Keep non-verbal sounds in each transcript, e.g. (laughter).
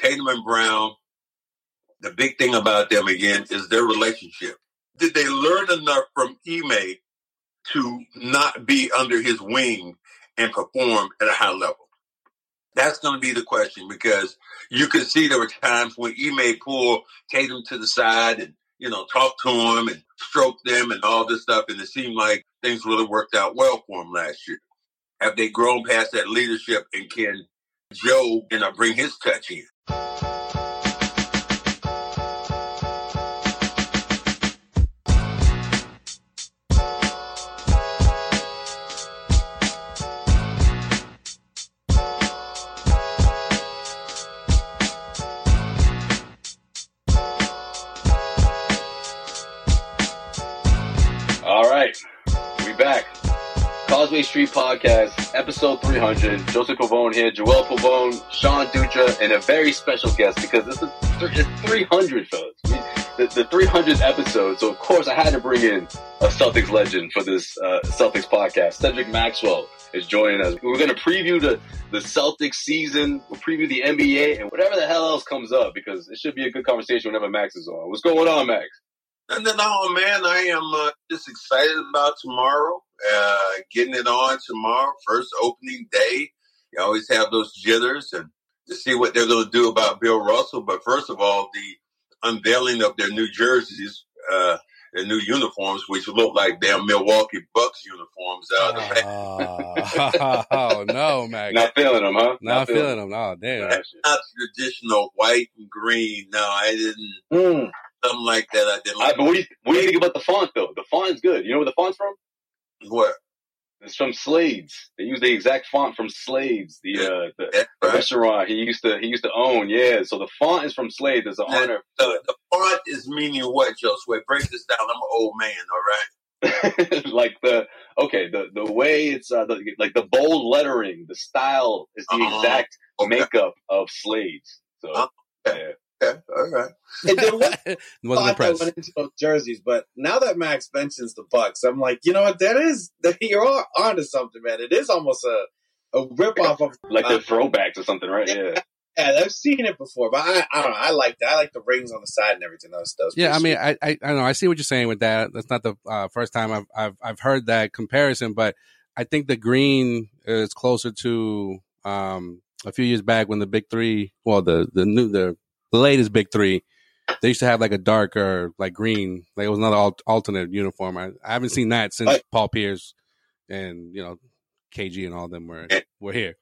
Tatum and Brown, the big thing about them again is their relationship. Did they learn enough from Ime to not be under his wing and perform at a high level? That's going to be the question because you can see there were times when Ime pulled Tatum to the side and, you know, talk to him and stroke them and all this stuff. And it seemed like things really worked out well for him last year. Have they grown past that leadership and can Joe, you know, bring his touch in? Causeway Street Podcast, episode 300. Joseph Pavone here, Joel Pavone, Sean Dutra, and a very special guest because this is th- it's 300, fellas. The, the 300th episode, so of course I had to bring in a Celtics legend for this uh, Celtics podcast. Cedric Maxwell is joining us. We're going to preview the, the Celtics season, we'll preview the NBA, and whatever the hell else comes up because it should be a good conversation whenever Max is on. What's going on, Max? And then, oh man, I am uh, just excited about tomorrow. Uh, getting it on tomorrow, first opening day. You always have those jitters and to see what they're going to do about Bill Russell. But first of all, the unveiling of their new jerseys, uh, their new uniforms, which look like damn Milwaukee Bucks uniforms out of the (laughs) oh no, Mac. Not feeling them, huh? Not feeling them. Oh damn. Not traditional white and green. No, I didn't. Mm. Something like that. I didn't All right, like. but what do you what do you think about the font though? The font is good. You know where the font's from? What? It's from Slade's. They use the exact font from Slade's, the uh, the, the right. restaurant he used to he used to own. Yeah, so the font is from Slade's as an That- honor. The, the font is meaning what, Joe Sway? Break this down. I'm an old man, all right? (laughs) like the okay, the the way it's uh, the, like the bold lettering, the style is the Uh-huh. exact Okay. makeup of Slade's. So Uh, yeah. Okay, all right. And then what (laughs) Wasn't thought that impressed. went into those jerseys, but now that Max mentions the Bucks, I'm like, you know what? That is (laughs) that you're on- onto something, man. It is almost a a rip off of (laughs) like uh, the throwbacks or something, right? Yeah. Yeah, I've seen it before, but I, I don't know. I like that. I like the rings on the side and everything. That was, Yeah, I mean, I, I I know. I see what you're saying with that. That's not the uh, first time I've I've I've heard that comparison, but I think the green is closer to um a few years back when the big three, well, the the new the, the latest big three, they used to have like a darker like green, like it was another al- alternate uniform. I, I haven't seen that since Right. Paul Pierce and you know KG and all them were were here.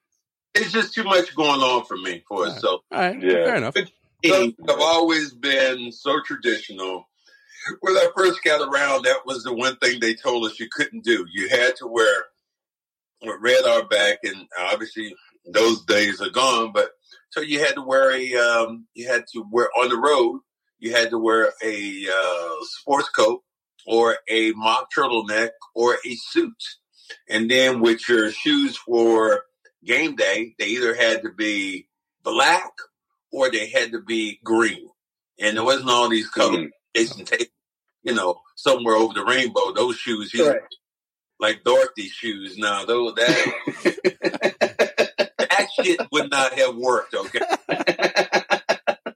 It's just too much going on for me for it. So All right, Yeah. fair enough. So, I've always been so traditional. When I first got around, that was the one thing they told us you couldn't do. You had to wear a red R back, and obviously those days are gone. But so you had to wear a, um, you had to wear on the road. You had to wear a uh, sports coat or a mock turtleneck or a suit, and then with your shoes for game day, they either had to be black or they had to be green. And there wasn't all these colors. Mhm. Tatum, you know, somewhere over the rainbow. Those shoes, Right. like Dorothy's shoes. Now, though that (laughs) shit would not have worked. Okay, (laughs)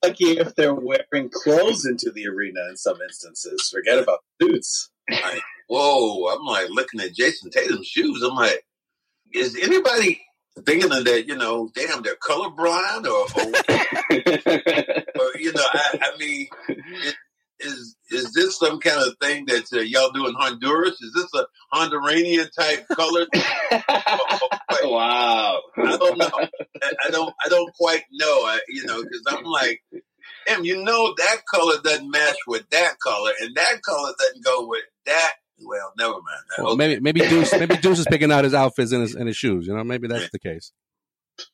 Lucky if they're wearing clothes into the arena in some instances. Forget about the suits. like, whoa! I'm like looking at Jayson Tatum's shoes. I'm like, is anybody thinking of that? You know, damn, they're colorblind, or, or, (laughs) or you know, I, I mean, it, is is this some kind of thing that uh, y'all do in Honduras? Is this a Honduranian type color? (laughs) wow. I don't know. I, I don't. I don't quite know. I, you know, because I'm like, damn. You know, that color doesn't match with that color, and that color doesn't go with that. Well, never mind. Well, Okay. maybe maybe Deuce maybe Deuce is picking out his outfits and his and his shoes. You know, maybe that's the case.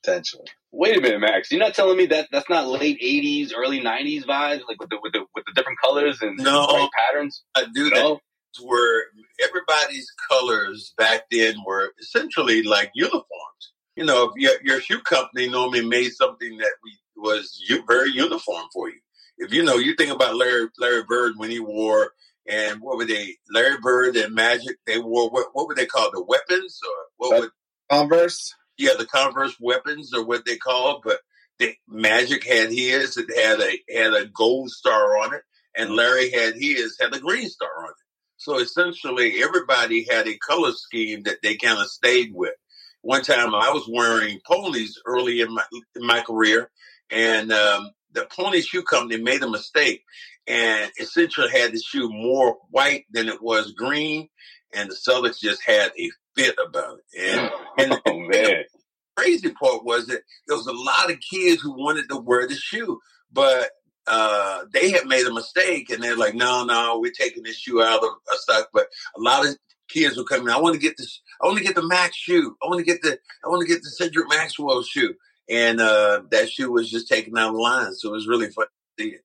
Potentially. Wait a minute, Max. You're not telling me that that's not late '80s, early '90s vibes, like with the with the with the different colors and No. bright patterns. I do that. No. Where everybody's colors back then were essentially like uniforms. You know, if your your shoe company normally made something that we was u- very uniform for you. If you know, you think about Larry Larry Bird when he wore and what were they? Larry Bird and Magic. They wore what? What were they called? The weapons or what? That- would Converse. Yeah, the Converse weapons or what they call, but the Magic had his. It had a had a gold star on it, and Larry had his had a green star on it. So essentially, everybody had a color scheme that they kind of stayed with. One time, I was wearing ponies early in my in my career, and um, the pony shoe company made a mistake, and essentially had the shoe more white than it was green, and the Celtics just had a fit about it. And (laughs) and oh man. crazy part was that there was a lot of kids who wanted to wear the shoe, but uh, they had made a mistake and they're like, no, no, we're taking this shoe out of uh, stock. But a lot of kids were coming. I want to get this. I want to get the Max shoe. I want to get the. I want to get the Cedric Maxwell shoe. And uh, that shoe was just taken out of the line, so it was really fun to see it.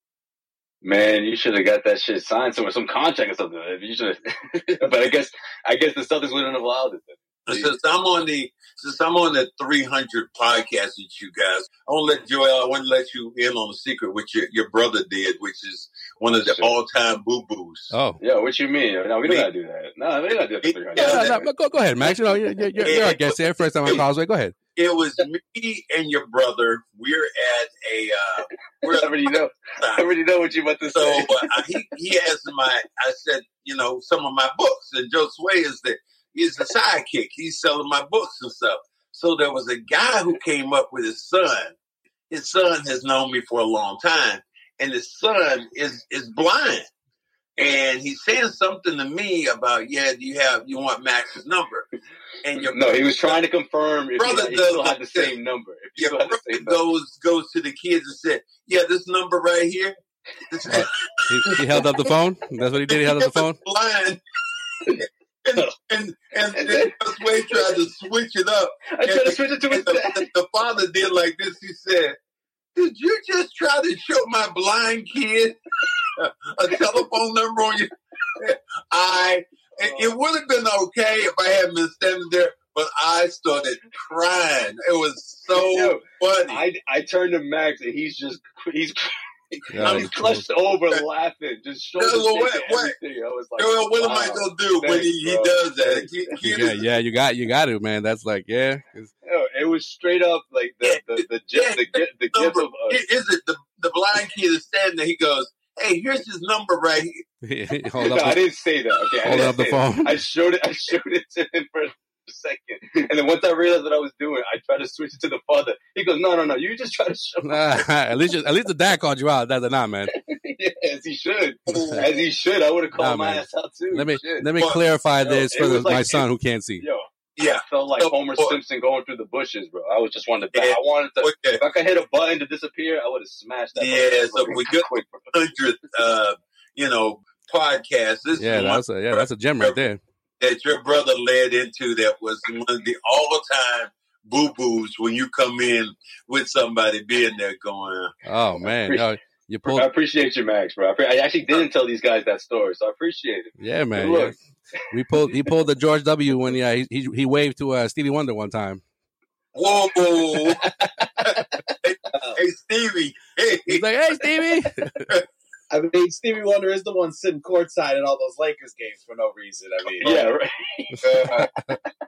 Man, you should have got that shit signed somewhere, some contract or something. You should, (laughs) but I guess, I guess the Celtics wouldn't have allowed it. Then. Since I'm on the since I'm on the 300 podcast with you guys, I want to let Joel. I want to let you in on the secret which your, your brother did, which is one of the Sure. all time boo boos. Oh. Yeah, what you mean? No, we don't Me- gotta do that. No, we don't gotta do that for 300. Yeah, Yeah, no, go, go ahead, Max. You know, you're, you're, you're our guest here. First time on Causeway. Go ahead. It was me and your brother. We're at a uh, we're (laughs) I already know. I already know what you about to so say. uh, he he has my. I said, you know, some of my books, and Joe Sway is the he's the sidekick. He's selling my books and stuff. So there was a guy who came up with his son. His son has known me for a long time, and his son is is blind. And he's saying something to me about, yeah, do you have you want Max's number? And your no, he was trying to confirm if Brother he, he does still had the same number. If you your still the brother same number. goes goes to the kids and said, "Yeah, this number right here." Uh, He, he held up the phone. That's what he did. He held up the (laughs) phone. line. (laughs) and and and, (laughs) and then Way tried to switch it up. I tried to switch it to his the, the, the father did like this. He said, "Did you just try to show my blind kid a telephone number on you?" (laughs) I. It, it would have been okay if I hadn't been standing there, but I started crying. It was so (laughs) Yo, funny. I I turned to Max and he's just he's Yeah, he's clutched over laughing, just showing Yeah, well, what- what- everything. I was like, Well, what am I wow. gonna do when he, he does that? Thanks, Kid- bro. kid Yeah, is- yeah, you got you got to, man. That's like, yeah. It's- Yo, it was straight up like the the the, Yeah, the, the, the gift number. of uh, Is is it the, the blind kid is standing there? He goes, "Hey, here's his number right here." (laughs) hold no, up, I didn't say that. Okay, hold didn't up the say that. phone. I showed it. I showed it to him for a second, and then once I realized what I was doing, I tried to switch it to the father. He goes, "No, no, no! You just try to show." (laughs) (laughs) Nah, at least, at least the dad called you out. That's not, man. yeah, as he should, as he should. I would have called Nah, my man. ass out too. Let me Shit. let me Well, clarify yo, this for the, like- my son who can't see. Yo, Yeah. I felt like So, Homer boy- Simpson going through the bushes, bro. I was just wanted to. Yeah. I wanted to. Okay, If I could hit a button to disappear, I would have smashed that. Yeah, so we good- quick, bro. hundredth, uh, you know, podcast. This Yeah, is that's a yeah, that's a gem right there. that your brother led into. That was one of the all-time boo boos when you come in with somebody being there going. Oh man, yo, you pulled. I appreciate you, Max, bro. I, pre- I actually didn't tell these guys that story, so I appreciate it. Yeah, man. Good yeah. We pulled. He pulled the George W. when yeah, he he, he waved to uh, Stevie Wonder one time. Whoa! (laughs) hey, hey, Stevie. Hey, He's like, "Hey, Stevie." (laughs) I mean, Stevie Wonder is the one sitting courtside at all those Lakers games for no reason. I mean, yeah, right.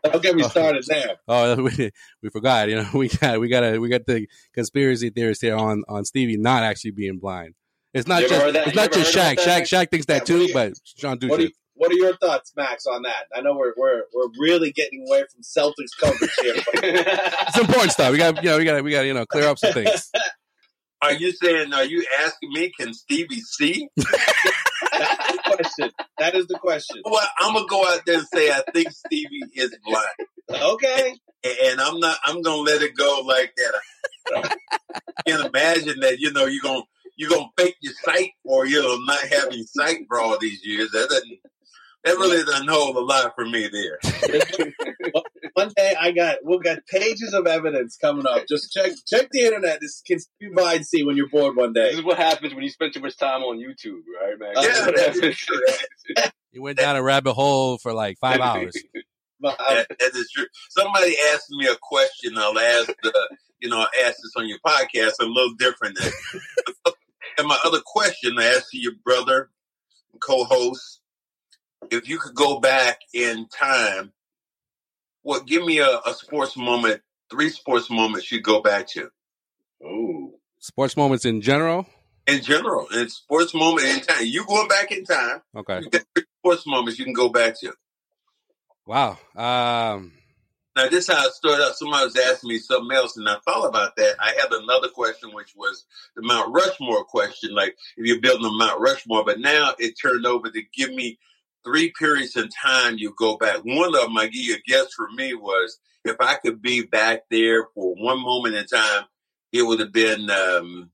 don't get me (laughs) oh. started there. Oh, (laughs) we, we forgot. You know, we got we got a, we got the conspiracy theorists here on on Stevie not actually being blind. It's not You just it's You not just Shaq. Shaq Shaq thinks that Yeah, too, you- but Sean What are, what are your thoughts, Max, on that? I know we're we're we're really getting away from Celtics coverage here, but (laughs) It's important stuff. We got you know we got we got you know clear up some things. Are you saying? Are you asking me? Can Stevie see? that's the question. That is the question. Well, I'm gonna go out there and say I think Stevie is blind, Okay. and I'm not. I'm gonna let it go like that. I can't imagine that. You know, you're gonna you're gonna fake your sight, or you know, not having sight for all these years. That doesn't. That really doesn't hold a lot for me there. (laughs) One day I got we'll got pages of evidence coming up. Just check check the internet. This can be by and see when you're bored one day. this is what happens when you spend too much time on YouTube, right, man? Yeah, This that's happens. true. (laughs) You went down a rabbit hole for like five hours. (laughs) That, that is true. Somebody asked me a question. I'll ask the, you know, I asked this on your podcast. A little different. and my other question I asked to your brother, co-host, if you could go back in time, what? Give me a, a sports moment. Three sports moments you go back to Ooh. Sports moments in general. in general. In sports moment in time, you going back in time. Okay. Three sports moments you can go back to. Wow. Um. Now, this is how it started out. Somebody was asking me something else, and I thought about that. I had another question, which was the Mount Rushmore question, like if you're building a Mount Rushmore. But now it turned over to give me three periods in time you go back. One of them, I give you a guess for me, was if I could be back there for one moment in time, it would have been um,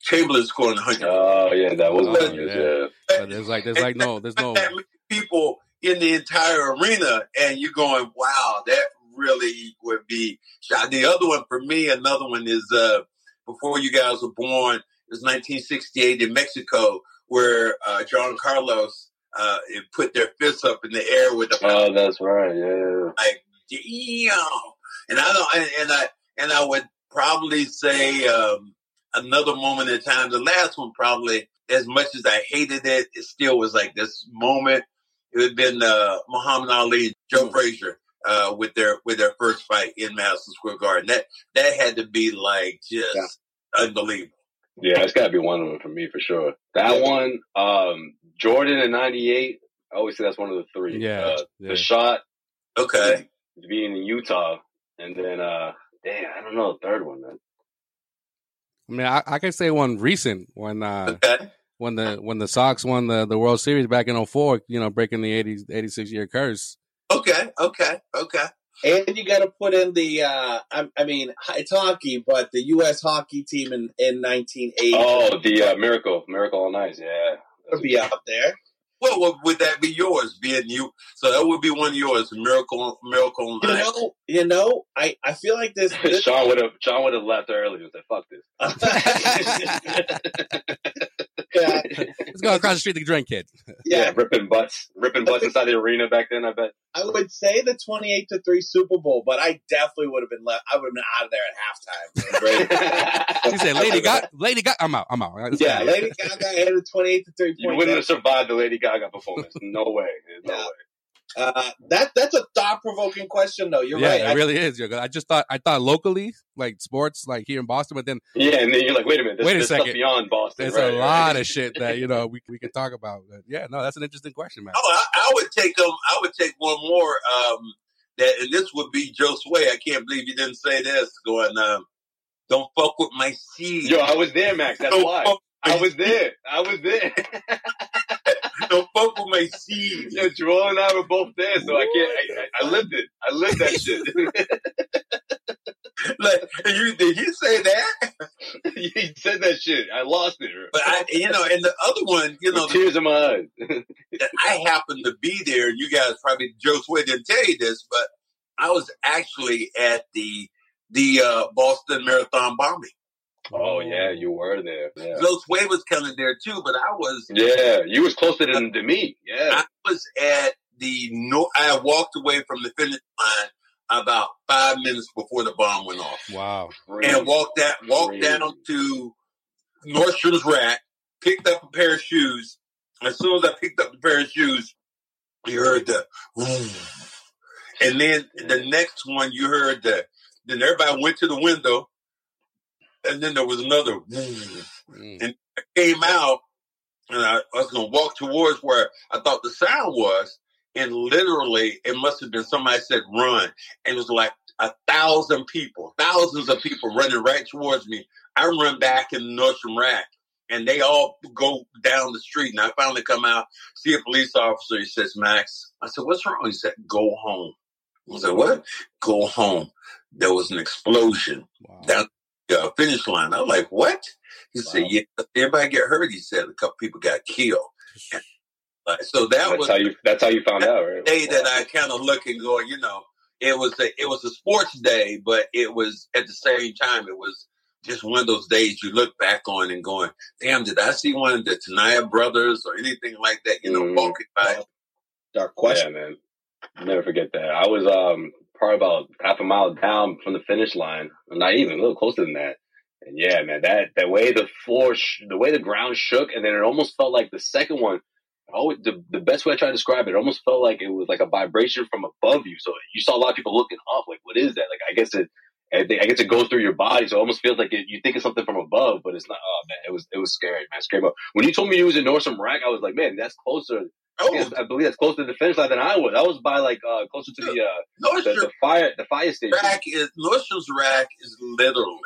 Chamberlain scoring 100. Oh yeah, that was Oh, one. yeah. Yeah. There's like there's like no (laughs) there's no that many people in the entire arena, and you're going, "Wow, that really would be." shot." The other one for me, another one is uh, before you guys were born. It was 1968 in Mexico, where uh, John Carlos uh, it put their fists up in the air with the Oh, that's right. Yeah. like, damn. And I don't, and, and I, and I would probably say um, another moment in time. The last one probably, as much as I hated it, it still was like this moment. It would have been uh, Muhammad Ali, Joe Frazier, uh, with their with their first fight in Madison Square Garden. That that had to be like just Yeah. unbelievable. Yeah, it's got to be one of them for me for sure. That one, um, Jordan in '98. I always say that's one of the three. Yeah, Uh, yeah. The shot Okay, being in Utah, and then uh, damn, I don't know the third one. Man. I mean, I, I can say one recent when uh, okay, when the when the Sox won the, the World Series back in 04, you know, breaking the 80, 86 year curse. okay, okay, okay. And you got to put in the. Uh, I, I mean, it's hockey, but the U.S. hockey team in in 1980 Oh, the uh, miracle, miracle on ice. Yeah, would be out there. Well, would, would that be yours? Being you, so that would be one of yours. Miracle, miracle. on You Ice. know, you know, I, I feel like this. (laughs) this Sean would have Sean would have left earlier. said, "Fuck this." (laughs) (laughs) yeah, Let's go across the street to drink, kid. yeah, yeah, ripping butts, ripping butts inside the arena back then. I bet. I would say the 28 to 3 Super Bowl, but I definitely would have been left. I would have been out of there at halftime. He said, "Lady Gaga, Lady Gaga, I'm out, I'm out." Let's yeah, go. Lady Gaga had a 28 to 3 you point. wouldn't have survived the Lady Gaga performance. No way. No Yeah. way. Uh, that that's a thought provoking question, though. You're yeah, right. it I- really is. yo, 'cause I just thought I thought locally, like sports, like here in Boston, but then Yeah, and then you're like, wait a minute, there's, Wait a there's stuff second. beyond Boston. there's right, a right. lot of (laughs) shit that you know we we can talk about. But yeah, no, that's an interesting question, man. Oh, I, I would take um, I would take one more. Um, that and this would be Joe Sway. I can't believe you didn't say this. Going, um, don't fuck with my seed. Yo, I was there, Max. That's Don't why. I was there. I was there. (laughs) Don't fuck with my seed. Yo, Joel and I were both there, so I can't. I, I, I lived it. I lived that (laughs) shit. like, you did you say that? (laughs) he said that shit. I lost it. But I, you know, and the other one, you know, With tears in my eyes. I happened to be there. You guys probably Joe Sway didn't tell you this, but I was actually at the the uh, Boston Marathon bombing. Oh, oh yeah, you were there. Yeah. Joe Sway was kind of there too, but I was Yeah, you was closer than to me. Yeah. I was at the no. I walked away from the finish line about five minutes before the bomb went off, Wow. and walked that walked Crazy. down to Nordstrom's Rack picked up a pair of shoes. As soon as I picked up the pair of shoes, you heard the, and then the next one you heard the. Then everybody went to the window, and then there was another, Mm. and I came out, and I, I was going to walk towards where I thought the sound was, and literally it must have been somebody said run, and it was like a thousand people, thousands of people running right towards me. I run back in the Nordstrom rack, and they all go down the street, and I finally come out, see a police officer. He says, "Max," I said, "What's wrong?" He said, "Go home." I said, "What? Go home." There was an explosion Wow. down uh, finish line. I was like, "What?" He said, "Yeah, everybody get hurt." He said, "A couple people got killed." Like, so that That's was how you. That's how you found out, right? day that I kind of look and go, you know, it was a it was a sports day, but it was at the same time it was just one of those days you look back on and going, damn, did I see one of the Tsarnaev brothers or anything like that? You know, Mhm. walking by. Dark Yeah, question. man. Never forget that. I was um probably about half a mile down from the finish line, not even a little closer than that. And yeah, man, that that way the floor, sh- the way the ground shook, and then it almost felt like the second one. Oh, the the best way I try to describe it, it almost felt like it was like a vibration from above you. So you saw a lot of people looking up, like, what is that? Like, I guess it, I guess it goes through your body, so it almost feels like it, you think it's something from above, but it's not. Oh man, it was it was scary, man, scary. But when you told me you was in Nordstrom Rack, I was like, man, that's closer. I, Oh, I believe that's closer to the finish line than I was. I was by like uh closer to the uh the, Nordstrom the fire the fire station. rack is Nordstrom's rack is literally,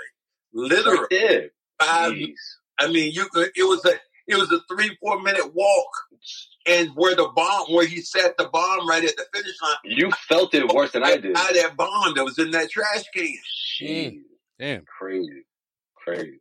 literally Right five. Jeez. I mean, you could. It was a it was a three four minute walk, and where the bomb where he set the bomb right at the finish line. You felt it worse than I did. Out of that bomb that was in that trash can. Jeez. Damn. Crazy. Crazy.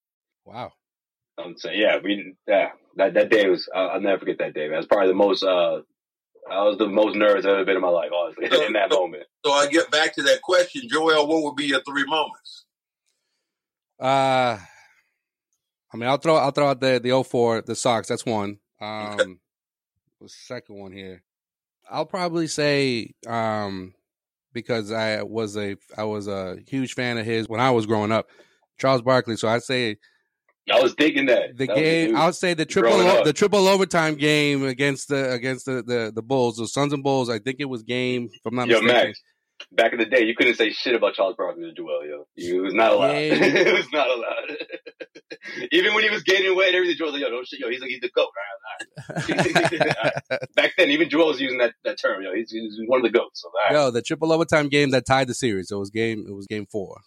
Wow. I'm saying, yeah, we, yeah, that, that day was, I'll, I'll never forget that day, man. It's probably the most, uh, I was the most nervous I've ever been in my life, honestly, in that moment. So I get back to that question, Joel. What would be your three moments? Uh, I mean, I'll throw I'll throw out the the 04, the Sox. That's one. Um, the second one here, I'll probably say um because I was a I was a huge fan of his when I was growing up, Charles Barkley. So I'd say I was thinking that. the That game. I would say the triple up. the triple overtime game against the against the the, the Bulls, the Suns and Bulls. I think it was game. If I'm not Yo, mistaken. Max, back in the day, you couldn't say shit about Charles Barkley to Joel, yo. It was not allowed. Yeah. (laughs) it was not allowed. (laughs) Even when he was gaining weight and everything, Joel's like, yo, no shit, yo, he's like, he's the GOAT. All right, all right. (laughs) back then, even Joel was using that, that term, yo. He's, he's one of the GOATs. So, right. Yo, the triple overtime game that tied the series. It was game. It was game four.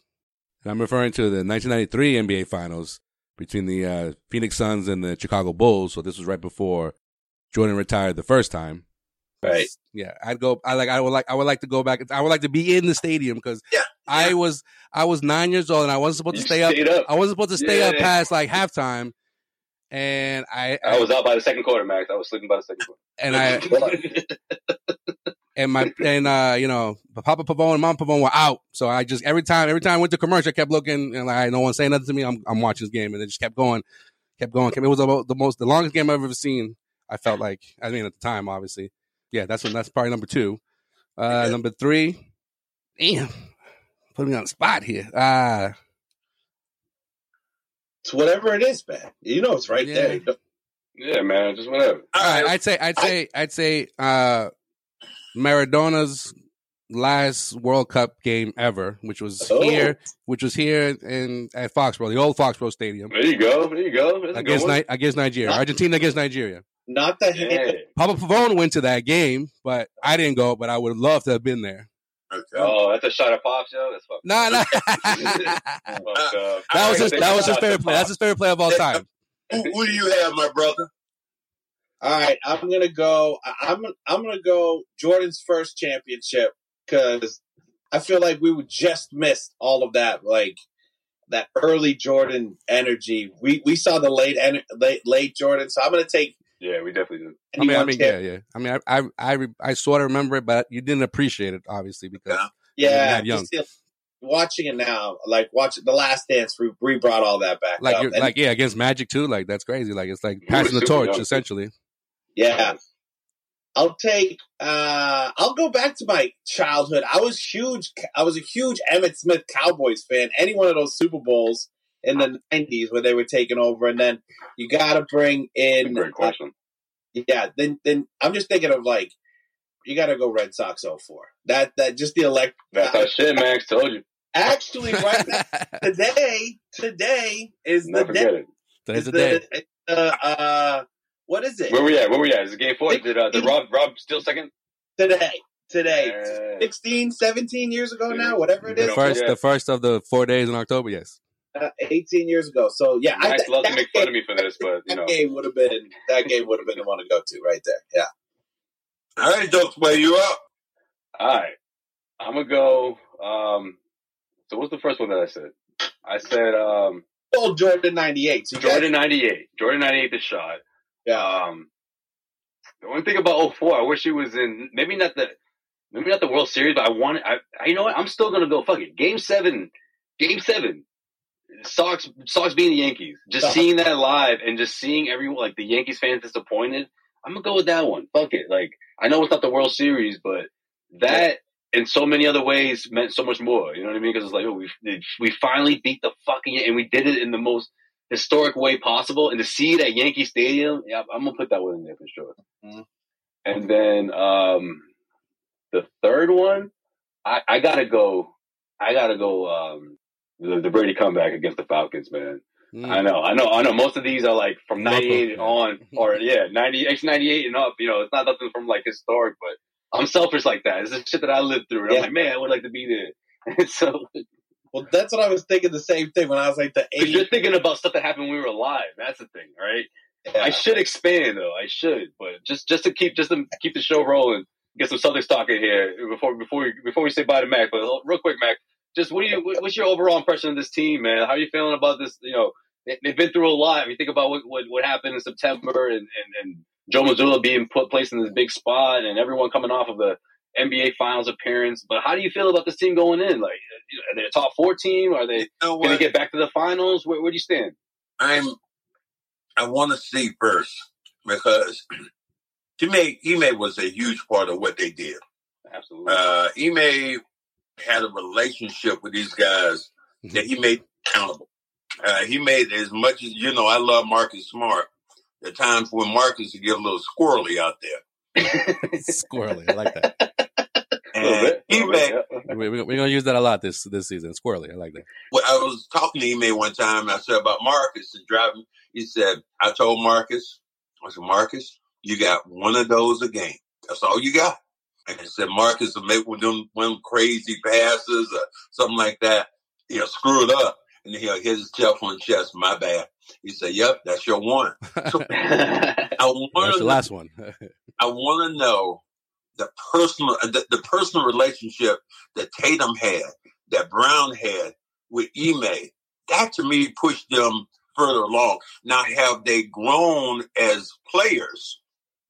And I'm referring to the 1993 NBA Finals between the uh, Phoenix Suns and the Chicago Bulls. So this was right before Jordan retired the first time. Right. Yeah, I'd go. I like. I would like. I would like to go back. I would like to be in the stadium because Yeah, I was. I was nine years old and I wasn't supposed You to stay up. up. I wasn't supposed to stay Yeah. up past like halftime. And I, I was out by the second quarter, Max. I was sleeping by the second quarter. and I (laughs) and my and uh you know Papa Pavone and Mom Pavone were out, so I just every time every time I went to commercial, I kept looking and like no one saying nothing to me. I'm I'm watching this game, and it just kept going, kept going. It was about the most the longest game I've ever seen. I felt like I mean at the time, obviously, yeah. That's when that's probably number two. Uh, number three, damn, put me on the spot here. Uh It's whatever it is, man. You know it's right Yeah. there. yeah, man, just whatever. all right, I'd say I'd say I'd say uh Maradona's last World Cup game ever, which was Oh. here, which was here in at Foxborough, the old Foxborough Stadium There you go. There you go. That's a against. Ni- against Nigeria, Argentina against Nigeria. Not the Yeah. Papa Pavone went to that game, but I didn't go. But I would love to have been there. Okay. Oh, that's a shot at Pop Show. That's fucked. Nah, nah. (laughs) Fucked up. that was his. That was his shot favorite play. Pop. That's his favorite play of all time. Who, who do you have, my brother? All right, I'm gonna go. I- I'm I'm gonna go Jordan's first championship because I feel like we would just missed all of that, like that early Jordan energy. We we saw the late en- late late Jordan, so I'm gonna take. Yeah, we definitely did. I mean, I mean, yeah, yeah. I mean, I, I, I, I sort of remember it, but you didn't appreciate it, obviously, because Yeah. yeah. mad young. just watching it now, like watching the Last Dance, we, we brought all that back. like, up. like, yeah, against Magic too. Like, that's crazy. Like, it's like passing the torch, young, essentially. Yeah, I'll take. uh I'll go back to my childhood. I was huge. I was a huge Emmitt Smith Cowboys fan. Any one of those Super Bowls in the '90s where they were taking over, and then you got to bring in. Great question. uh, yeah, then then I'm just thinking of like you got to go Red Sox 04. That that just the elect. That's our shit, Max. Told you. Actually, right now, (laughs) today, today is the Never forget day. it. Today's is the day. Uh, uh, what is it? Where were we at? Where were we at? Is it game four? Did, uh, did Rob Rob still second? Today, today, Yeah. 16, 17 years ago Yeah. now, whatever it is. The first, forget. the first of the four days in October. Yes. uh, 18 years ago. So yeah, I, Max that, loves to that make fun of me for this, but you that know, game would have been that game would have been the one to go to right there. Yeah. All right, Jokes, where you up? all right. I'm gonna go. Um, so what's the first one that I said? I said um, Oh, Jordan 98. So Jordan '98. Jordan '98 the shot. Yeah. Um, the only thing about 04, I wish it was in. Maybe not the. Maybe not the World Series, but I want. I, I you know what? I'm still gonna go. Fuck it. Game seven. Game seven. Sox. Sox being the Yankees. Just seeing that live and just seeing everyone like the Yankees fans disappointed. I'm gonna go with that one. Fuck it. Like I know it's not the World Series, but that in so many other ways meant so much more. You know what I mean? Because it's like, oh, we we finally beat the fucking and we did it in the most historic way possible. And to see it at Yankee Stadium, yeah, I'm gonna put that one in there for sure. Mhm. And then um, the third one, I, I gotta go. I gotta go. Um, the, the Brady comeback against the Falcons, man. Mm. I know, I know, I know. Most of these are like from '98 on, (laughs) or yeah, '90, X '98 and up. You know, it's not nothing from like historic, but I'm selfish like that. It's the shit that I lived through. And Yeah. I'm like, man, I would like to be there. (laughs) so Well, that's what I was thinking. The same thing when I was like the 'cause you're thinking about stuff that happened when we were alive. That's the thing, right? Yeah. I should expand though. I should, but just just to keep just to keep the show rolling, get some Celtics talk in here before before we before we say bye to Mac. But real quick, Mac, just what do you what's your overall impression of this team, man? How are you feeling about this? You know, they, they've been through a lot. You think about what what, what happened in September and, and and Joe Mazzulla being put placed in this big spot, and everyone coming off of the NBA Finals appearance. But how do you feel about this team going in? Like, you are they a top four team? Are they You know going to get back to the finals? Where, where do you stand? I'm. I want to see first because Ime Ime was a huge part of what they did. Absolutely. Uh, Ime had a relationship with these guys that he made accountable. Uh, he made as much as you know. I love Marcus Smart. The times when Marcus would get a little squirrely out there, (laughs) (laughs) Squirrely. I like that. A and bit, a little Ime bit, yeah. (laughs) We, we, we're gonna use that a lot this this season. Squirrely. I like that. well, I was talking to Ime one time. I said about Marcus and driving. He said, I told Marcus, I said, Marcus, you got one of those a game. That's all you got. And I said, Marcus will make one of them, one of them crazy passes or something like that. He'll screw it up. And he'll hit himself on the chest. My bad. He said, Yep, that's your one. (laughs) So I want the last one. (laughs) I want to know the personal uh, the, the personal relationship that Tatum had, that Brown had with Ime. That to me pushed them further along. Now, have they grown as players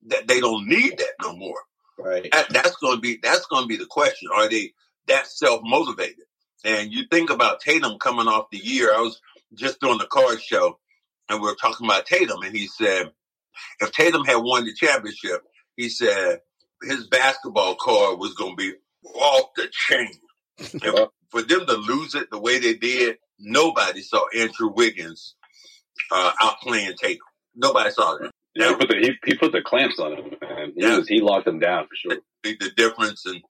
that they don't need that no more? right. That, that's going to be that's going to be the question. Are they that self motivated? And you think about Tatum coming off the year. I was just doing the card show, and we were talking about Tatum, and he said, if Tatum had won the championship, he said his basketball card was going to be off the chain. And for them to lose it the way they did, nobody saw Andrew Wiggins uh, outplaying Tatum. Nobody saw that. Yeah, he put the he, he put the clamps on him, man. He Yeah. was he locked him down for sure. the, the difference. And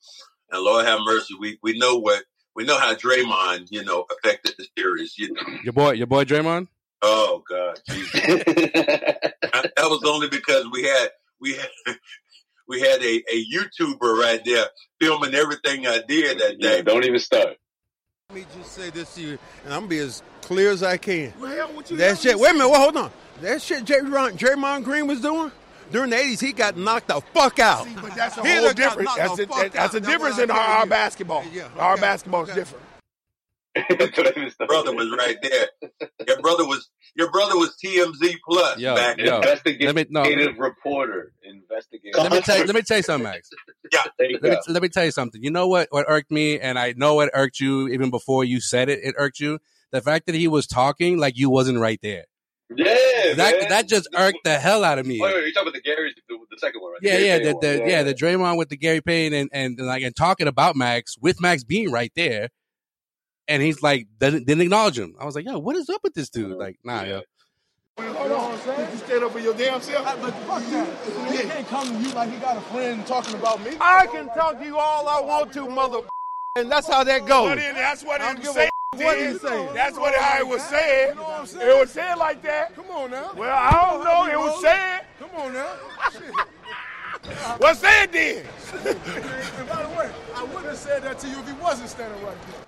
and Lord have mercy, we we know what we know how Draymond, you know, affected the series. You know, Your boy, your boy Draymond. oh God, Jesus. (laughs) that was only because we had we had we had a, a YouTuber right there filming everything I did that yeah, day. don't even start. Let me just say this to you, and I'm gonna be as clear as I can. Well, what you That shit. Wait a minute. Well, hold on. That shit Draymond, Draymond Green was doing during the '80s, he got knocked the fuck out. See, but that's a He whole done difference. knocked That's a, that's a difference in our, telling our basketball. Yeah, our okay, basketball's okay. different. Don't even start. brother was right there. Your brother was your brother was TMZ plus Yo, back yo. then. Let me- no. Investigative reporter. Investigative. Let me tell you, let me tell you something, Max. There you Let me, go. let me tell you something. You know what, what irked me, and I know it irked you even before you said it. It irked you. The fact that he was talking like you wasn't right there. Yeah, That man. that just irked the hell out of me. Wait, wait, you're talking about the Gary, the, the second one, right? Yeah, Gary yeah, the, the one. yeah. the Draymond with the Gary Payton and, and like and talking about Max with Max being right there, and he's like didn't, didn't acknowledge him. I was like, yo, what is up with this dude? Like, nah, yo. Hold on, Did you stand up for your damn self? I, but fuck that. He can't come to you like he got a friend talking about me. I can talk to you all I want to, mother, (laughs) and that's how that goes. But then that's what I it don't was give a saying. (laughs) what he say. That's what I was said. You know what I'm saying? It was said like that. Come on now. Well, I don't know. It was said. Come on now. (laughs) What's said then? and by the way, I wouldn't have said that to you if he wasn't standing right there.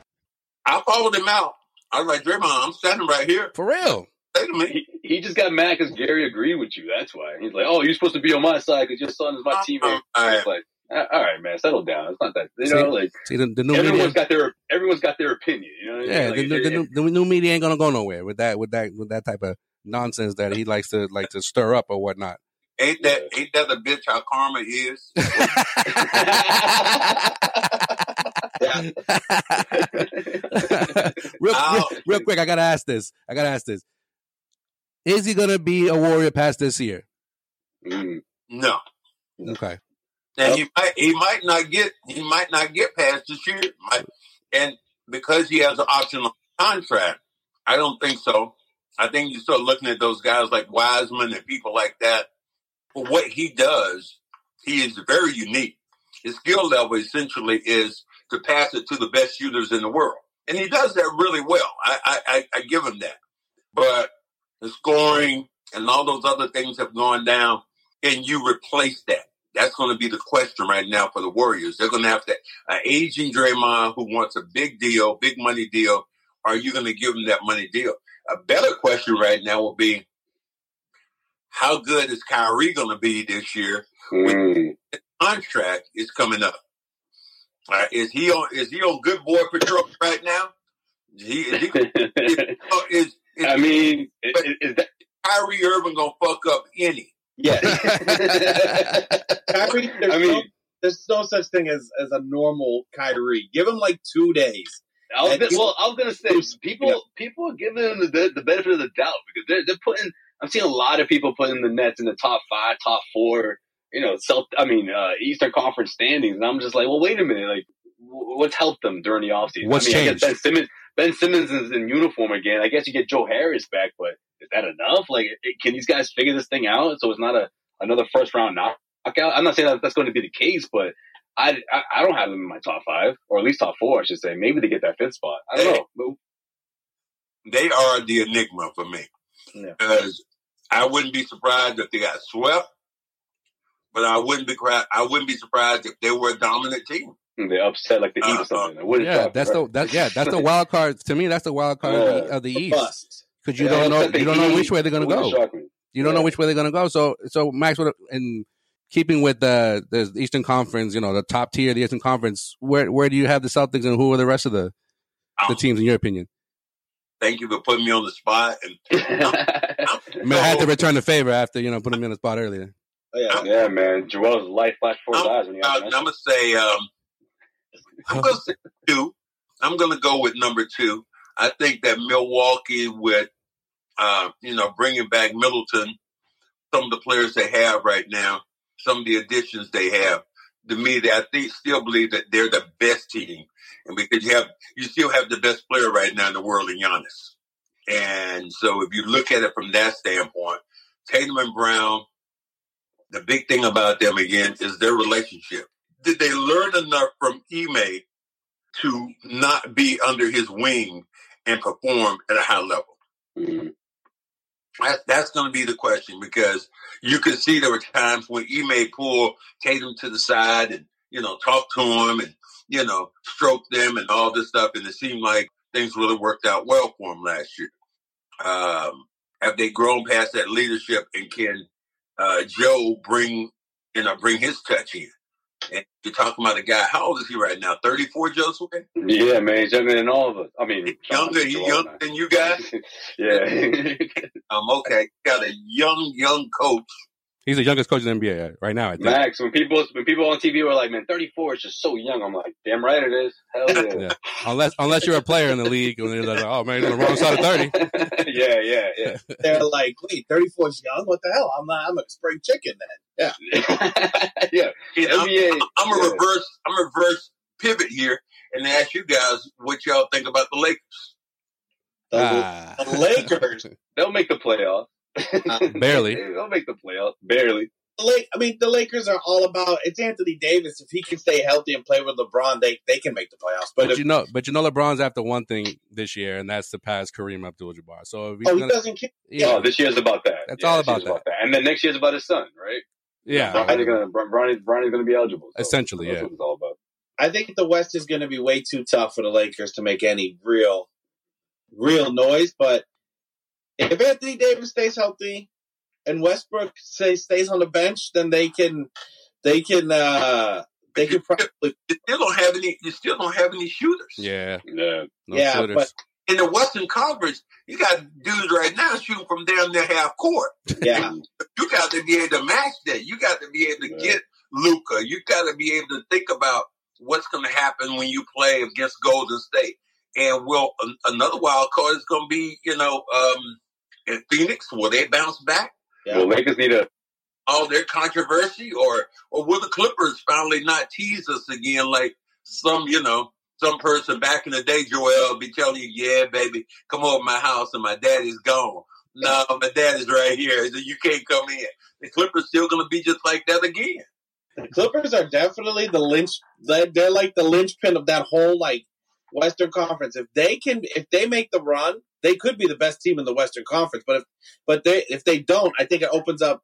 I followed him out. I was like, Draymond, I'm standing right here. For real. Say to me. He, he just got mad because Gary agreed with you. That's why. He's like, oh, you're supposed to be on my side because your son is my teammate. All right. Like, "Ah, all right, man, settle down. It's not that. You See, know, like See, the, the new everyone's media, got their everyone's got their opinion. You know, what I mean? yeah, Like, the, the, the, new, the new media ain't gonna go nowhere with that, with that, with that type of nonsense that he likes to like to stir up or whatnot. Ain't that ain't that the bitch how karma is? (laughs) (laughs) (laughs) (laughs) real, real, real quick, I gotta ask this. I gotta ask this. Is he gonna be a warrior past this year? Mm. No. Okay. And he might he might not get he might not get past this year. Might, and because he has an optional contract, I don't think so. I think you start looking at those guys like Wiseman and people like that. For what he does, he is very unique. His skill level essentially is to pass it to the best shooters in the world. And he does that really well. I, I, I, give him that. But the scoring and all those other things have gone down. and you replace that? That's going to be the question right now for the Warriors. They're going to have to, an aging Draymond who wants a big deal, big money deal. Are you going to give him that money deal? A better question right now will be, how good is Kyrie going to be this year? Mm. When the contract is coming up. Uh, is he on? Is he on good boy patrol right now? He, is, he, is, (laughs) is, is I mean, is, is that Kyrie Irving gonna fuck up any? Yeah. (laughs) Kyrie, (laughs) there's, I no, mean, there's no such thing as, as a normal Kyrie. Give him like two days. I was gonna, well, I was gonna say people Yeah. people are giving him the, the benefit of the doubt because they're they're putting. I'm seeing a lot of people putting the Nets in the top five, top four. You know, self, I mean, uh, Eastern Conference standings, and I'm just like, well, wait a minute, like, wh- what's helped them during the offseason? What's I mean, I changed? guess Ben Simmons, Ben Simmons is in uniform again. I guess you get Joe Harris back, but is that enough? Like, it- can these guys figure this thing out so it's not a another first round knockout? I'm not saying that that's going to be the case, but I, I I don't have them in my top five, or at least top four, I should say. Maybe they get that fifth spot. I don't know. They are the enigma for me Yeah. because I wouldn't be surprised if they got swept, but I wouldn't be I wouldn't be surprised if they were a dominant team. They upset like the East or Uh-uh. something. I Yeah, shock that's me, the that yeah that's the (laughs) wild card to me. That's the wild card of the- of the East because you Yeah, don't know you don't know which way they're gonna go. You don't know which way they're gonna go. So so Max, what in keeping with the the Eastern Conference, you know, the top tier of the Eastern Conference, where where do you have the Celtics and who are the rest of the the Um, teams in your opinion? Thank you for putting me on the spot. And (laughs) I mean, I had to return the favor after you know putting me on the spot earlier. Oh, yeah. yeah, man. Joel's life flashed before his eyes when I'm gonna say um, I'm gonna say two. I'm gonna go with number two. I think that Milwaukee with uh, you know bringing back Middleton, some of the players they have right now, some of the additions they have. To me, I think still believe that they're the best team, and because you have you still have the best player right now in the world in Giannis. And so, if you look at it from that standpoint, Tatum and Brown, the big thing about them again is their relationship. did they learn enough from Ime to not be under his wing and perform at a high level? Mm-hmm. That, that's going to be the question because you can see there were times when Ime pulled Tatum to the side and you know talk to him and you know stroke them and all this stuff, and it seemed like things really worked out well for him last year. Um, have they grown past that leadership and can uh, Joe bring you know bring his touch in? And you're talking about a guy. How old is he right now? Thirty four, Joseph. Yeah, man, he's younger than all of us. I mean, younger. He's younger than you guys. (laughs) yeah. (laughs) um. Okay. Got a young, young coach. He's the youngest coach in the NBA right now. I think. Max, when people when people on TV were like, "Man, 34 is just so young," I'm like, "Damn right it is." Hell (laughs) yeah. yeah. Unless unless you're a player in the league, and they're like, "Oh man, he's on the wrong side of 30. (laughs) yeah, yeah, yeah. (laughs) They're like, "Wait, 34 is young? What the hell? I'm not. I'm a spring chicken then." Yeah, yeah. You know, NBA, I'm, I'm a yeah. reverse. I'm a reverse pivot here and ask you guys what y'all think about the Lakers. The, Ah. the Lakers. They'll make the playoffs. Uh, (laughs) barely. They'll make the playoffs. Barely. The Lake, I mean, the Lakers are all about. It's Anthony Davis. If he can stay healthy and play with LeBron, they they can make the playoffs. But, But if, you know, but you know, LeBron's after one thing this year, and that's to pass Kareem Abdul-Jabbar. So if he's oh, he gonna, doesn't care. yeah, Oh, this year's about that. That's Yeah, all this about that. And then next year's about his son, right? yeah, Bronny's gonna Bronny, Bronny's gonna be eligible. so Essentially, that's yeah. what it's all about. I think the West is going to be way too tough for the Lakers to make any real, real noise. But if Anthony Davis stays healthy and Westbrook say, stays on the bench, then they can, they can, uh they can probably, You still don't have any. You still don't have any shooters. yeah, Yeah. no Yeah, shooters. but- In the Western Conference, you got dudes right now shooting from damn near half court. yeah, (laughs) You got to be able to match that. You got to be able to Yeah. get Luka. You got to be able to think about what's going to happen when you play against Golden State. And well, an- another wild card is going to be, you know, um, in Phoenix. Will they bounce back? yeah. Well, Lakers need a all their controversy, or or will the Clippers finally not tease us again like some, you know, some person back in the day, Joel, be telling you, yeah, baby, come over to my house and my daddy's gone. No, my daddy's right here. So you can't come in. The Clippers still going to be just like that again. The Clippers are definitely the lynch. They're, they're like the linchpin of that whole like Western Conference. If they can, if they make the run, they could be the best team in the Western Conference. But if, but they, if they don't, I think it opens up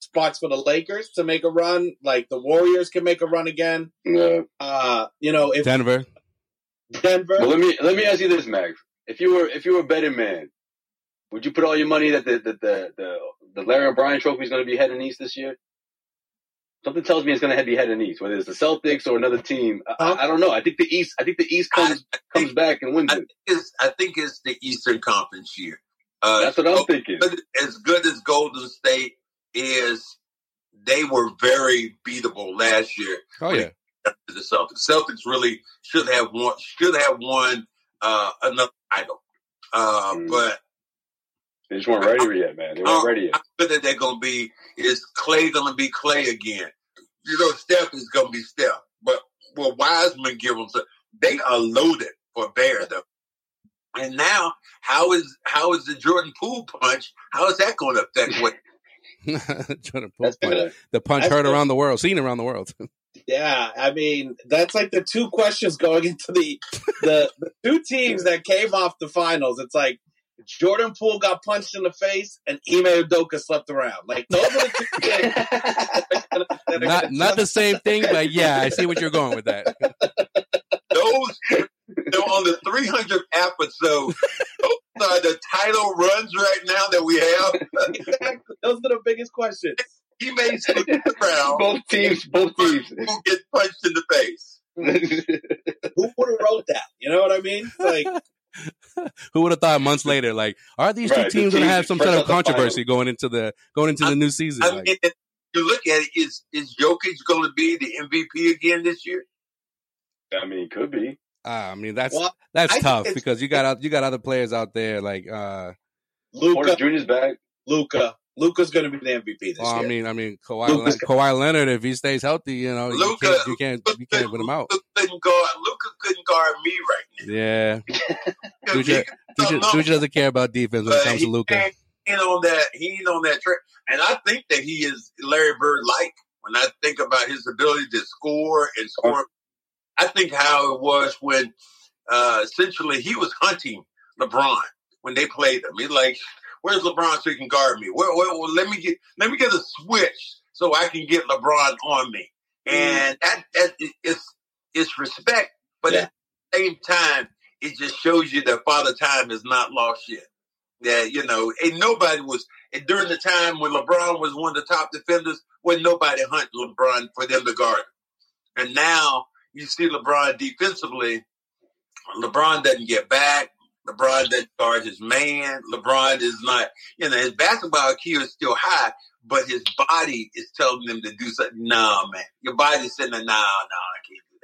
spots for the Lakers to make a run. Like the Warriors can make a run again. Yeah. Uh, you know, if Denver. Denver, Well, let me let me ask you this, Max. If you were if you were a betting man, would you put all your money that the the the the, the Larry O'Brien Trophy is going to be heading east this year? Something tells me it's going to have to be heading east, whether it's the Celtics or another team. I, I- I don't know. I think the East. I think the East comes I comes think- back and wins I it. think it's, I think it's the Eastern Conference year. Uh, That's what I'm thinking. But as good as Golden State is, they were very beatable last year. Oh yeah, to the Celtics. Celtics really should have won should have won uh, another title, uh, Mm. but They just weren't ready yet, man. They weren't uh, ready yet. how good that they're going to be is Clay going to be Clay again? You know, Steph is going to be Steph, but will Wiseman give them, they are loaded for bear though. And now, how is how is the Jordan Poole punch? How is that going to affect what? (laughs) (laughs) Jordan Poole That's punch. gonna- the punch heard gonna- around the world, seen around the world. (laughs) Yeah, I mean that's like the two questions going into the the, the two teams that came off the finals. It's like Jordan Poole got punched in the face and Ime Udoka slept around. Like those are the two (laughs) things. that are gonna- not not the same thing, but yeah, I see what you're going with that. (laughs) Those they're on the 300th episode. Those are the title runs right now that we have. Exactly. (laughs) Those are the biggest questions. He may slip around. both teams, both teams. Who get punched in the face? Who would have wrote that? You know what I mean? Like (laughs) Who would have thought months later, like, are these two Right, the teams going to have some fresh sort of out the controversy going into the going into the new season? I Like, mean, you look at it. Is is Jokic going to be the MVP again this year? I mean, could be. ah, I mean, that's Well, that's think tough because you got out- you got other players out there like. uh Porter Luka, Junior's back. Luka, Luka's going to be the MVP this Well, I mean, I mean, Kawhi, Luka's- Kawhi Leonard, if he stays healthy, you know, you Luka- can't, you can't, you can't put him out. Luka couldn't guard. Luka couldn't guard me right now. Yeah. (laughs) can throw Dude, Dude doesn't care about defense when it comes to Luka. ain't, on that. He ain't on that track. And I think that he is Larry Bird like. when I think about his ability to score and score, I think how it was when uh, essentially he was hunting LeBron when they played him. He's like, "Where's LeBron so he can guard me? Where, where, well, let me get let me get a switch so I can get LeBron on me." Mm-hmm. And that that is it's respect, but Yeah. at the same time, it just shows you that Father Time is not lost yet. That you know, ain't nobody was and during the time when LeBron was one of the top defenders, when nobody hunting LeBron for them to guard. him. And now you see LeBron defensively. LeBron doesn't get back. LeBron doesn't guard his man. LeBron is not, you know, his basketball IQ is still high, but his body is telling him to do something. No, man, your body's saying, no, no, I can't do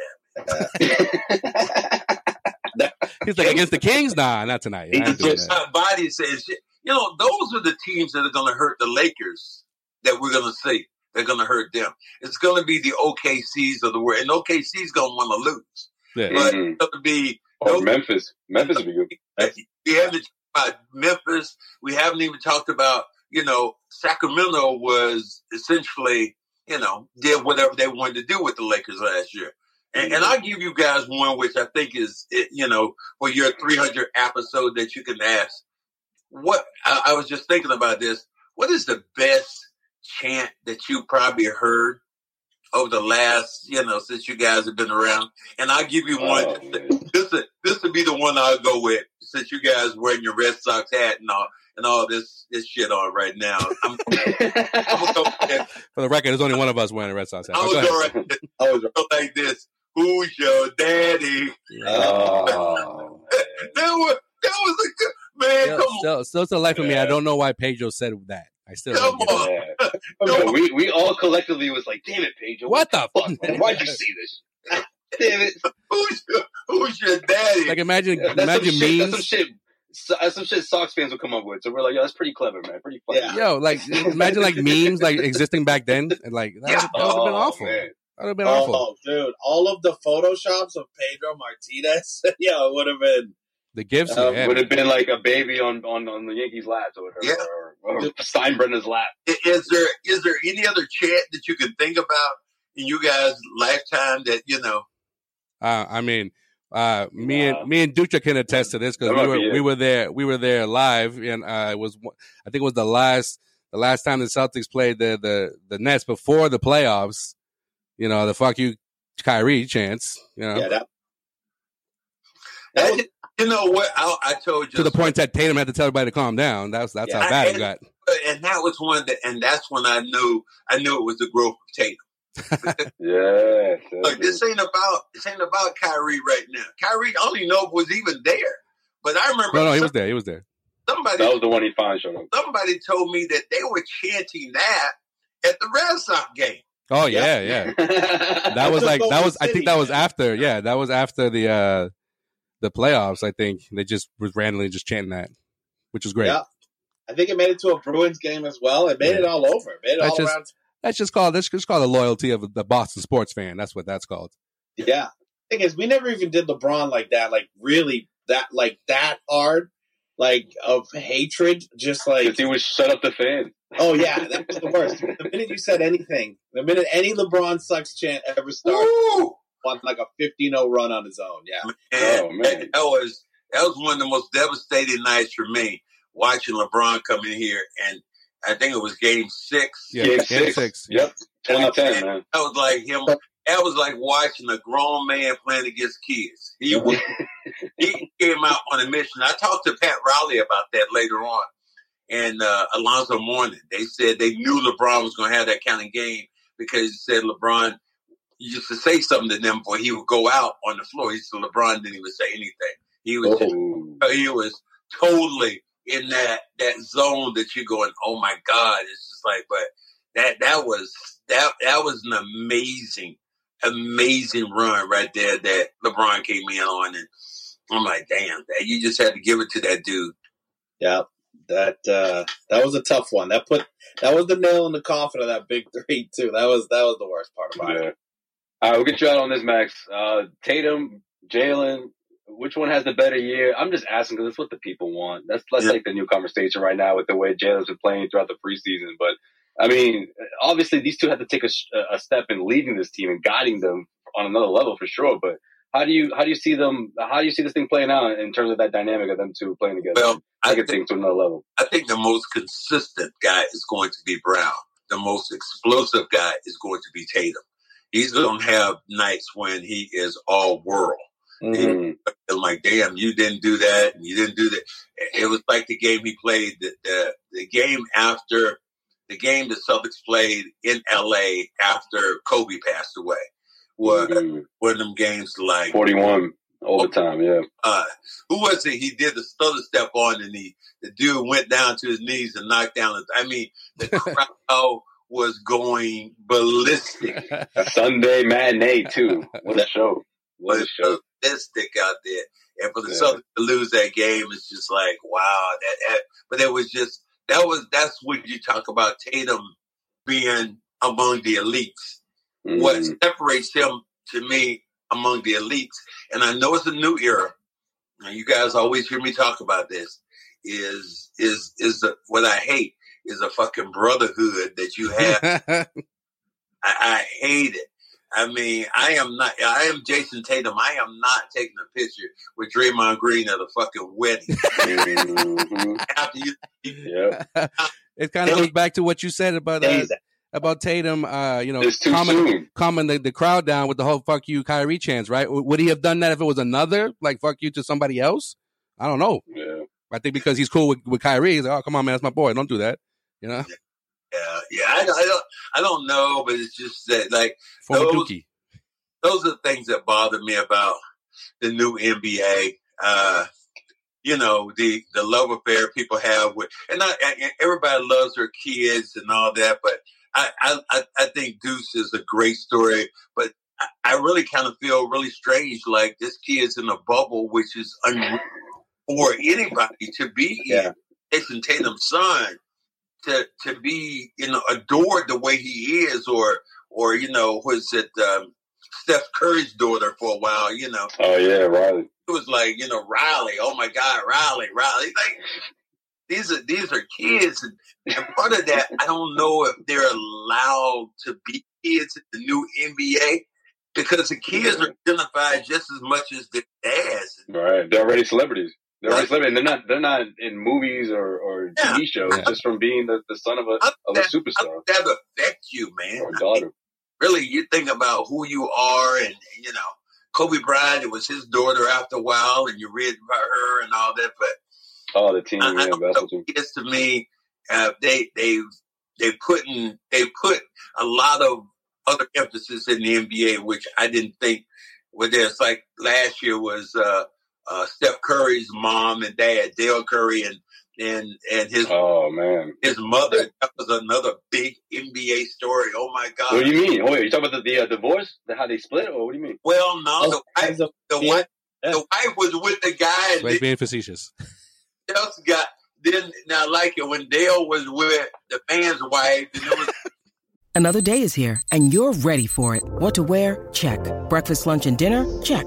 that. (laughs) He's like against the Kings. Nah, not tonight. I ain't doing that. My body says, you know, those are the teams that are going to hurt the Lakers that we're going to see. They're going to hurt them. It's going to be the OKCs of the world, and OKC's going to want to lose. Yeah. But Mhm. it's going to be Oh, or Memphis. Memphis would be good. we haven't talked about Memphis. We haven't even talked about, you know, Sacramento was essentially, you know, did whatever they wanted to do with the Lakers last year. And, and mm-hmm. I'll give you guys one which I think is, you know, for your 300 episode that you can ask. What I, I was just thinking about this. What is the best chant that you probably heard over the last, you know, since you guys have been around? And I'll give you one. Oh, man. This would this would be the one I'll go with since you guys wearing your Red Sox hat and all and all this this shit on right now. I'm, (laughs) I'm gonna go, For the record, there's only one of us wearing a Red Sox hat. I'm But gonna go go, ahead. right, I was go like this. Who's your daddy? oh, (laughs) That was that was a good man. Still, come on, still, still to the life of me, I don't know why Pedro said that. I still come don't get it. on. yeah. (laughs) So we we all collectively was like, damn it, Pedro. What the fuck? man? Why'd you say this? Damn it. (laughs) Who's your Who's your daddy? Like imagine, That's some imagine shit. That's some shit. So, some shit Sox fans will come up with. So we're like, yo, that's pretty clever, man. Pretty funny. Yeah. Yo, like imagine like memes like (laughs) existing back then, and like that, Yeah. would, that would have been Oh, awful. man. That would have been awful. Oh, dude, all of the photoshops of Pedro Martinez, (laughs) yeah, it would have been. The gifts, Uh, yeah. would have been like a baby on, on, on the Yankees' lap or whatever, Yeah. or, or Steinbrenner's lap. Is there is there any other chant that you can think about in you guys' lifetime that you know? Uh, I mean, uh, me Wow. and me and Dutra can attest to this because we were be we were there we were there live and uh, it was I think it was the last the last time the Celtics played the the the Nets before the playoffs. You know the fuck you Kyrie chance. You know Yeah, that. That was, And, you know what? I, I told you to the point that Tatum had to tell everybody to calm down. That's that's Yeah, how bad it got. and that was one that, and that's when I knew I knew it was the growth of Tatum. Yeah. (laughs) Look, this ain't about this ain't about Kyrie right now. Kyrie, I don't even know if was even there. But I remember No, no, he was there. He was there. somebody that was the one he finally showed up. somebody told me that they were chanting that at the Red Sox game. Oh yeah, yeah. (laughs) That was like that Oklahoma was I think that was man. after yeah that was after the uh the playoffs. I think they just was randomly just chanting that, which was great. Yeah. I think it made it to a Bruins game as well. It made Yeah. it all over. It made it That's all just- around. That's just called that's just called the loyalty of the Boston sports fan. That's what that's called. Yeah. Thing is, we never even did LeBron like that. Like really, that like that hard, like of hatred. Just like Because he was shut up the fan. oh yeah, that was the worst. The minute you said anything, the minute any LeBron sucks chant ever started, Woo! on like a 15-0 run on his own. Yeah. And Oh, man. that, that was that was one of the most devastating nights for me watching LeBron come in here and I think it was game six. Yeah, Game game six. six. Yep. 2010, man. That was like him. That was like watching a grown man playing against kids. He was, he came out on a mission. I talked to Pat Riley about that later on, and uh, Alonzo Mourning. They said they knew LeBron was going to have that kind of game because he said LeBron used to say something to them before he would go out on the floor. He said LeBron didn't even say anything. He was just he was totally in that that zone that you're going, oh my god! It's just like, but that that was that that was an amazing, amazing run right there that LeBron came in on, and I'm like, damn, that you just had to give it to that dude. Yeah. That uh that was a tough one. That put that was the nail in the coffin of that big (laughs) three too. That was that was the worst part about Yeah. it. All right, we'll get you out on this, Max. Uh, Tatum, Jaylen, which one has the better year? I'm just asking because it's what the people want. That's that's Yeah. like the new conversation right now with the way Jaylen's been playing throughout the preseason. But I mean, obviously these two have to take a, a step in leading this team and guiding them on another level for sure. But how do you how do you see them? How do you see this thing playing out in terms of that dynamic of them two playing together? Well, I think, to another level. I think the most consistent guy is going to be Brown. The most explosive guy is going to be Tatum. He's going to have nights when he is all world. Mm-hmm. And like, damn, you didn't do that, and you didn't do that. It was like the game he played, the, the, the game after the game the Celtics played in LA after Kobe passed away. Was mm-hmm. one of them games like forty one overtime, yeah. Uh, who was it? He did the stutter step on, and he the dude went down to his knees and knocked down. His, I mean, the crowd (laughs) was going ballistic. (laughs) Sunday matinee too. What a show! (laughs) What a show! Ballistic out there, and for the yeah. To lose that game, it's just like wow. That, that, but it was just that was that's when you talk about Tatum being among the elites. Mm. What separates him to me among the elites, and I know it's a new era. And you guys always hear me talk about this. Is is is what I hate is a fucking brotherhood that you have. (laughs) I, I hate it. I mean, I am not. I am Jayson Tatum. I am not taking a picture with Draymond Green at a fucking wedding. mm-hmm. After you, yeah. (laughs) it kind of goes back to what you said about uh, about Tatum. Uh, you know, calming, calming the, the crowd down with the whole "fuck you, Kyrie" chants. Right? Would he have done that if it was another like "fuck you" to somebody else? I don't know. Yeah. I think because he's cool with, with Kyrie, he's like, "Oh, come on, man, that's my boy. Don't do that." You know. Yeah, yeah. I, I don't, I don't know, but it's just that like For those, those are the things that bother me about the new NBA. Uh, you know the the love affair people have with, and I, everybody loves their kids and all that, but I I I think Deuce is a great story, but I really kind of feel really strange, like this kid's in a bubble, which is unreal for anybody to be yeah. in. Jayson Tatum's son to to be you know adored the way he is, or or you know was it um, Steph Curry's daughter for a while? You know. Oh yeah, Riley. It was like you know Riley. Oh my God, Riley, Riley. Like these are these are kids, and, and part of that I don't know if they're allowed to be kids in the new NBA because the kids are identified just as much as the dads. Right, they're already celebrities. They're always living. They're not. They're not in movies or, or yeah. TV shows just from being the, the son of a of a superstar. That affect you, man. Or daughter. I mean, really, you think about who you are, and you know, Kobe Bryant. It was his daughter after a while, and you read about her and all that. But oh, the team, I, yeah, I know, it's to me, uh, they they they put in they put a lot of other emphasis in the NBA, which I didn't think. Well, there's like last year was. uh uh, Steph Curry's mom and dad, Dell Curry, and and and his oh man, his mother. That was another big NBA story. Oh my god! What do you mean? Oh, you talking about the, the uh, divorce, the, how they split, or what do you mean? Well, no, oh, the wife, the, the wife, the wife was with the guy. And being facetious. Just got then now like it when Dale was with the man's wife, and it was. (laughs) Another day is here, and you're ready for it. What to wear? Check. Breakfast, lunch, and dinner? Check.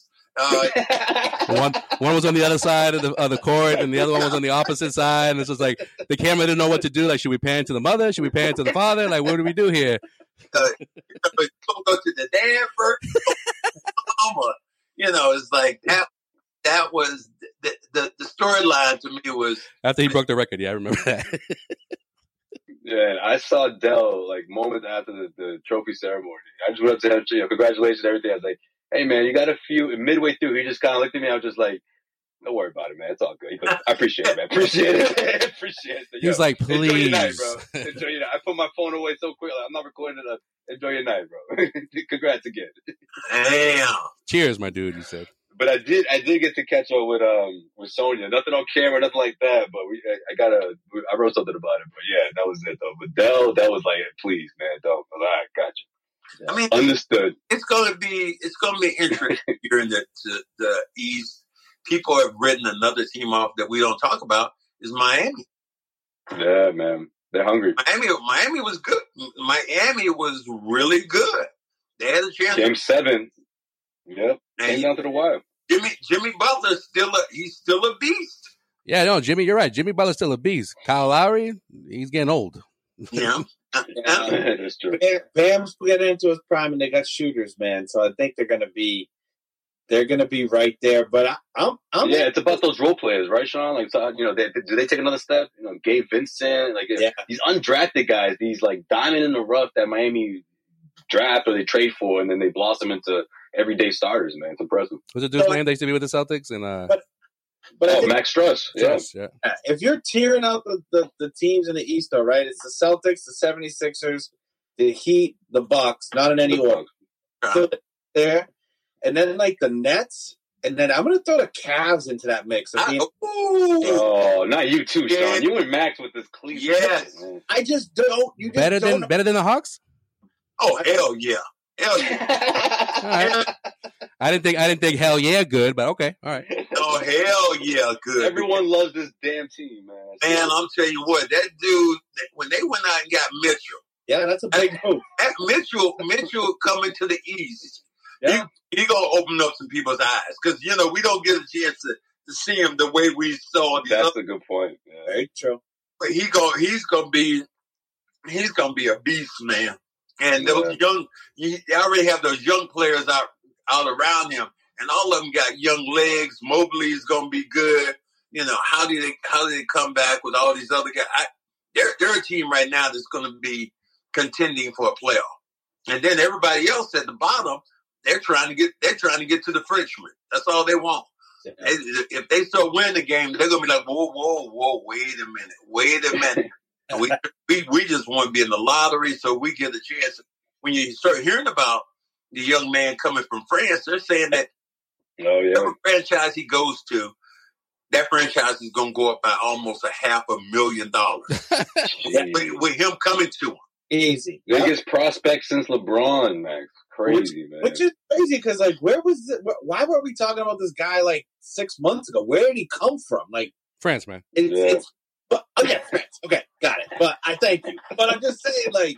uh, one one was on the other side of the of the court, and the other one was on the opposite side. And it's just like the camera didn't know what to do. Like, should we pan to the mother? Should we pan to the father? Like, what do we do here? Uh, go to the dad first, mama. You know, it's like that. That was the the, the storyline to me was after he broke the record. Yeah, I remember that. Yeah, I saw Dell like moments after the, the trophy ceremony. I just went up to him, you know, congratulations, everything. I was like, hey man, you got a few. Midway through, he just kind of looked at me. I was just like, don't worry about it, man. It's all good. Goes, I appreciate it, man. Appreciate it. (laughs) appreciate it. He was like, please. Enjoy your night, bro. (laughs) Enjoy your night. I put my phone away so quickly. I'm not recording it. Enjoy your night, bro. (laughs) Congrats again. Damn. Cheers, my dude, you said. but I did I did get to catch up with um with Sonya. Nothing on camera, nothing like that. But we I, I got a I wrote something about it. But yeah, that was it though. But Dell, that was like, please, man, don't. All right, got you. I mean, Understood. it's going to be it's going to be interesting (laughs) here in the the, the East. People have written another team off that we don't talk about is Miami. Yeah, man, they're hungry. Miami, Miami was good. Miami was really good. They had a chance. Game seven. Yep. And Came down to the wire. Jimmy Jimmy Butler's still a he's still a beast. Yeah, no, Jimmy, you're right. Jimmy Butler's still a beast. Kyle Lowry, he's getting old. Yeah. (laughs) (laughs) That's true. Bam's getting into his prime, and they got shooters, man. So I think they're gonna be, they're gonna be right there. But I, I'm, I'm yeah, it's about those role players, right, Sean? Like, so, you know, they, do they take another step? You know, Gabe Vincent, like Yeah. these undrafted guys, these like diamond in the rough that Miami draft or they trade for, and then they blossom into everyday starters. Man, it's impressive. What's it dude's So- name that used to be with the Celtics? And uh, But- But I Oh, think Max Strus, yeah. Truss, yeah. if you're tearing out the, the, the teams in the East, though, right? It's the Celtics, the 76ers, the Heat, the Bucks, not in any order. So there, and then like the Nets, and then I'm gonna throw the Cavs into that mix. Of I, being, ooh, Oh, not you too, Yeah. Sean. You and Max with this Cleveland. Yes. man. I just don't. You just Better don't than better than the Hawks. oh hell yeah, hell yeah, (laughs) All right. I didn't think I didn't think hell yeah good, but okay, all right. Oh hell yeah, good. Everyone loves this damn team, man. man, I'm telling you what, that dude when they went out and got Mitchell, Yeah, that's a big move. that Mitchell, Mitchell coming to the East, Yeah. he, he gonna open up some people's eyes because you know we don't get a chance to, to see him the way we saw these That's other a good point. Yeah. Very true. but he go he's gonna be he's gonna be a beast, man. And those young, you they already have those young players out out around him, and all of them got young legs. Mobley's gonna be good. You know how do they how do they come back with all these other guys? I, they're they're a team right now that's gonna be contending for a playoff, and then everybody else at the bottom, they're trying to get they're trying to get to the Frenchman. That's all they want. Yeah. If they start winning the game, they're gonna be like, whoa, whoa, whoa, wait a minute, wait a minute. (laughs) We, we we just want to be in the lottery, so we get a chance. When you start hearing about the young man coming from France, they're saying that Oh yeah. whatever franchise he goes to, that franchise is going to go up by almost a half a million dollars (laughs) with, with him coming to him. Easy. Yeah. Biggest prospect since LeBron, Max. Crazy, man. Which is crazy because, like, where was it? Why were we talking about this guy like six months ago? Where did he come from? Like, France, man. it's, Yeah. it's but oh, okay, friends. Okay, got it. But I thank you. But I'm just saying, like,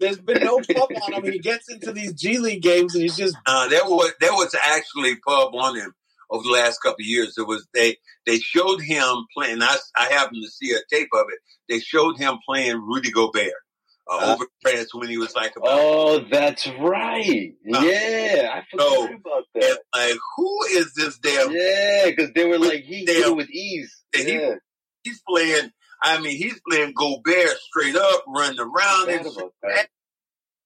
there's been no pub on him. He gets into these G League games and he's just Uh, there was there was actually pub on him over the last couple of years. It was they they showed him playing. I I happened to see a tape of it. They showed him playing Rudy Gobert uh, Uh. over France when he was like about Oh, that's right. Uh, Yeah, I forgot no. about that. like who is this damn? Yeah, because they were like he did it with ease. And he- He's playing. I mean, he's playing Gobert straight up, running around. forgot And about that.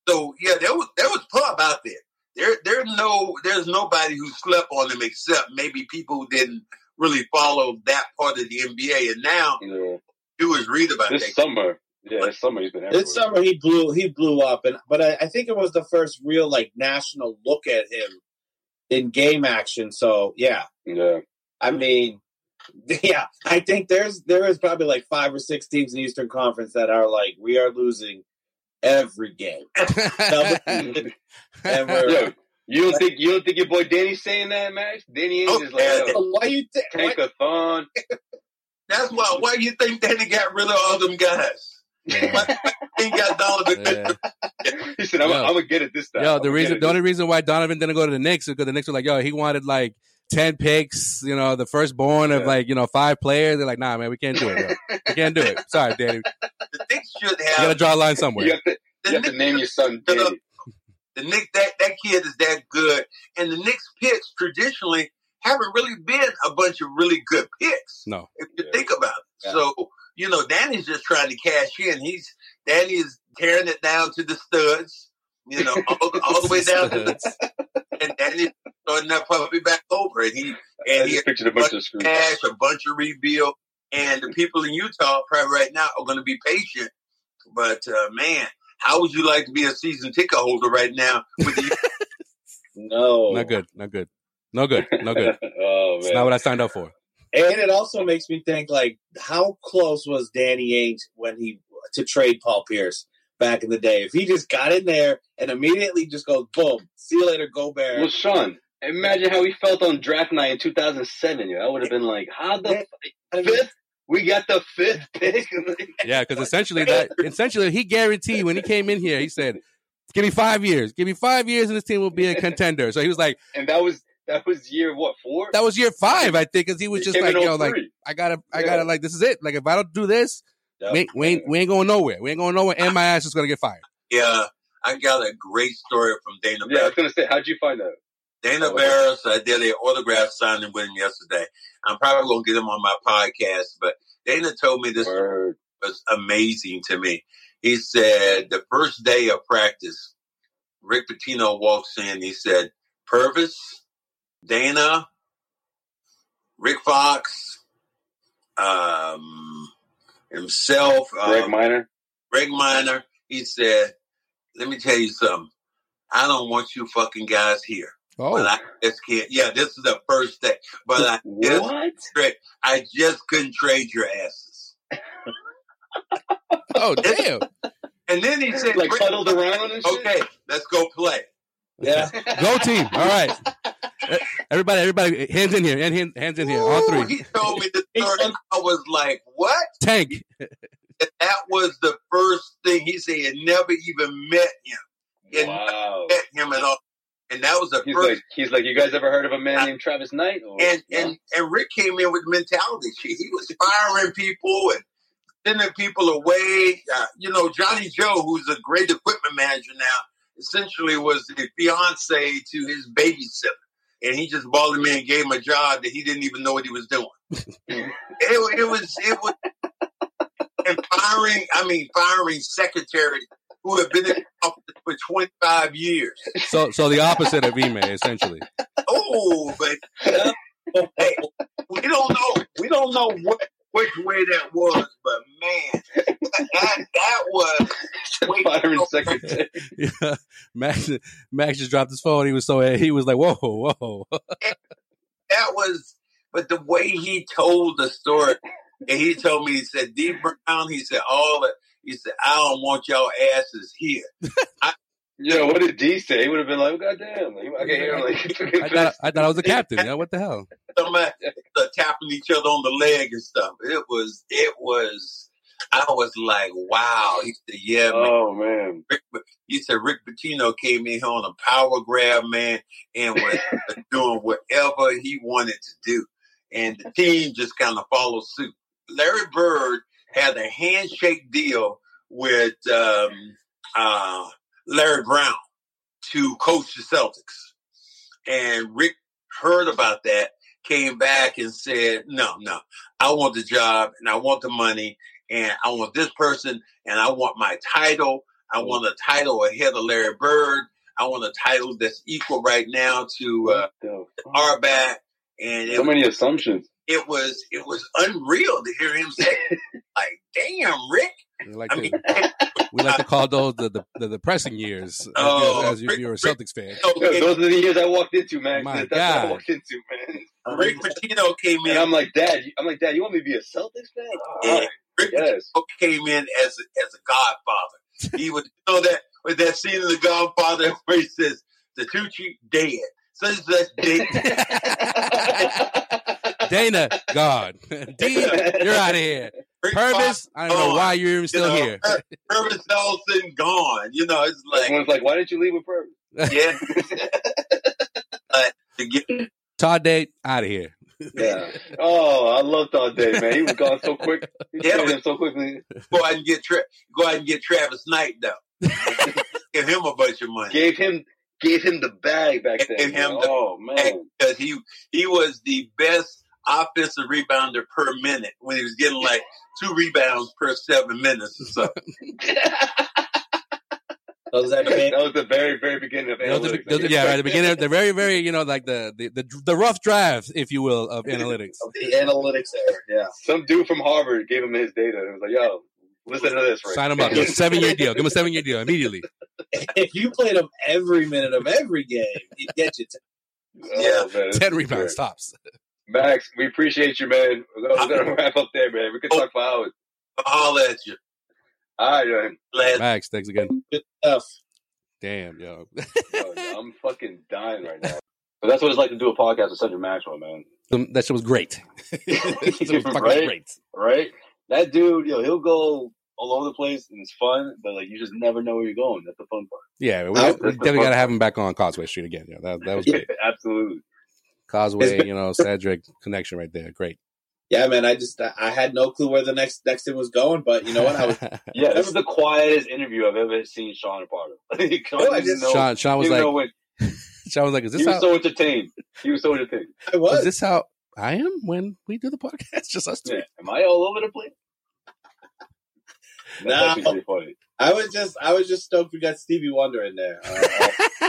so yeah, there was there was pub out there. There there's no there's nobody who slept on him except maybe people who didn't really follow that part of the NBA. And now Yeah. do is read about This that. summer, yeah, this summer he's been everywhere. this summer he blew he blew up and but I, I think it was the first real like national look at him in game action. So yeah, Yeah, I mean, (laughs) yeah, I think there's there is probably like five or six teams in the Eastern Conference that are like we are losing every game. (laughs) and we're, Yo, you don't think you don't think your boy Danny's saying that, Max? Danny Ainge Oh, is like, yeah. yo, why you think? a tankathon. That's why why you think Danny got rid of all them guys? Why he got Donovan (laughs) Yeah. He said, I'm, Yo. I'm gonna get it this time. Yo, I'm the reason, the only reason why Donovan didn't go to the Knicks is because the Knicks were like, yo, he wanted like ten picks, you know, the firstborn of like you know five players. They're like, nah, man, we can't do it. Bro. We can't do it. (laughs) Sorry, Danny. the Knicks should You gotta draw a line You somewhere. have to, you have to name your son should have- Danny. (laughs) The Knicks that that kid is that good, and the Knicks picks traditionally haven't really been a bunch of really good picks. No, if you Yeah. think about it. Yeah. So, you know, Danny's just trying to cash in. He's Danny is tearing it down to the studs, you know, all, all the way down to the (laughs) and Danny's starting that puppy back over. And he and he pictured a bunch of screws. cash, a bunch of rebuild. And the people in Utah probably right now are gonna be patient. But uh, man, how would you like to be a season ticket holder right now with the (laughs) no, not good, not good. No good. No good. (laughs) oh It's not what I signed up for. And it also makes me think like how close was Danny Ainge when he to trade Paul Pierce back in the day? If he just got in there and immediately just goes boom, see you later, go Bear. Well, Sean, imagine how he felt on draft night in 2007. Yo, I would have been like, "How the f- fifth? We got the fifth pick." (laughs) Yeah, because essentially that essentially he guaranteed when he came in here, he said, "Give me five years. Give me five years, and this team will be a (laughs) contender." So he was like, and that was that was year what four? "That was year five, I think," because he was He just like, in "Yo, like I gotta, I Yeah. gotta, like this is it. Like if I don't do this, Yep. we, ain't, we ain't we ain't going nowhere. We ain't going nowhere, and my ass is gonna get fired." Yeah, I got a great story from Dana Yeah, I was gonna say, how'd you find out? Dana Oh. Barris, I did an autograph signing with him yesterday. I'm probably going to get him on my podcast, but Dana told me this Word. was amazing to me. He said the first day of practice, Rick Pitino walks in. He said, Pervis, Dana, Rick Fox, um, himself, Greg um, Minor. Greg Minor. He said, let me tell you something. I don't want you fucking guys here. Oh, But I just can't. Yeah, this is the first day. But I (laughs) just, What? tra- I just couldn't trade your asses. oh, damn! And then he said, Like "Rick, huddled around and shit. okay, let's go play. Yeah. Go team! All right, everybody, everybody, hands in here, and hand- hands in here, all three. He told me the story. and I was like, what? Tank. That was the first thing. He said he never even met him. He had Wow. never met him at all. And that was the He's first. like, he's like, you guys ever heard of a man named Travis Knight? Or, and, No? and, and Rick came in with mentality. He he was firing people and sending people away. Uh, you know, Johnny Joe, who's a great equipment manager now, essentially was the fiance to his babysitter. And he just balled him in and gave him a job that he didn't even know what he was doing. it, it was, it was, and firing, I mean, firing secretary who have been in office for 25 years. So, so the opposite of Ime, essentially. Oh, but hey, we don't know. We don't know what which way that was, but man, that that was (laughs) firing secretary. Yeah. Max, Max just dropped his phone. He was so he was like, "Whoa, whoa!" that was. But the way he told the story, and he told me, he said, "Dee Brown," he said, "All the." He said, "I don't want y'all asses here." (laughs) Yo, what did D say? He would have been like, God damn. I can't hear him like, (laughs) I thought I thought I was a captain. You know what the hell? Somebody uh, tapping each other on the leg and stuff. It was. It was. I was like, "Wow." He said, "Yeah, man." oh, man. Rick, he said Rick Pitino came in here on a power grab, man, and was (laughs) doing whatever he wanted to do. And the team just kind of followed suit. Larry Bird had a handshake deal with um, uh, Larry Brown to coach the Celtics. And Rick heard about that, came back and said, no, no, I want the job and I want the money and I want this person and I want my title. I want a title ahead of Larry Bird. I want a title that's equal right now to uh, Auerbach. And so many assumptions. it was it was unreal to hear him say, (laughs) like, "Damn, Rick." We like I to, mean, we like to uh, call those the the, the depressing years. As, Oh, as if you're a Celtics fan. Those are the years I walked into, man. My That's what I walked into, man. Rick Pitino came in. And I'm like, Dad, I'm like, Dad, you want me to be a Celtics fan? Yeah. All right. Rick Yes. Pitino came in as a, as a godfather. He was, you know, that with that scene in The Godfather (laughs) where he says, the "Tucci dead." Such such dead. (laughs) Dana, God, (laughs) D, you're out of here. Rick Pervis, I don't know why you're even You still know, here. Her- Pervis Ellison gone. You know, it's like Everyone's like, why didn't you leave with Pervis? (laughs) yeah. (laughs) But to get Todd Day, out of here. Yeah. Oh, I love Todd Day, man. He was gone so quick. He Yeah, traded him so quickly. go out and get Tra- go out and get Travis Knight though. (laughs) Give him a bunch of money. Gave him gave him the bag back then. Gave him man. the oh man. because he he was the best offensive rebounder per minute when he was getting like two rebounds per seven minutes or so. Those are the that was the very, very beginning of Those are the- analytics. those yeah, right. The beginning, the very, very, you know, like the the the, the rough draft, if you will, of analytics. the analytics era. Yeah. Some dude from Harvard gave him his data. It was like, yo, listen to this. Rick. Sign him up. Give him a (laughs) seven year deal. Give him a seven year deal immediately. If you played him every minute of every game, he'd get you. To, Yeah. (laughs) Oh, man, Ten rebounds great. tops. Max, we appreciate you, man. We're gonna, (laughs) wrap up there, man. We could talk for hours. I'll holler at you. All right, man. Max, thanks again. Good stuff. Damn, (laughs) yo. Yo, I'm fucking dying right now. But that's what it's like to do a podcast with Cedric Maxwell, man. Um, that shit was great. (laughs) it was fucking Right? great. Right? That dude, yo, he'll go all over the place and it's fun, but like you just never know where you're going. That's the fun part. Yeah, we, I- we definitely got to have him back on Causeway Street again. Yeah, that, that was Yeah, great. absolutely. Causeway, you know, Cedric connection right there. Great. Yeah, man. I just I I had no clue where the next next thing was going, but you know what? I was (laughs) Yeah, this is the quietest interview I've ever seen Sean a part of. (laughs) you Oh, I don't just- know, Sean, Sean was you don't know like, when- (laughs) Sean was like, is he this was how? so entertained. He was so entertained. I was. Is this how I am when we do the podcast? Just us three. Yeah. Am I all over the place? No. actually pretty funny. I was just I was just stoked we got Stevie Wonder in there. Uh,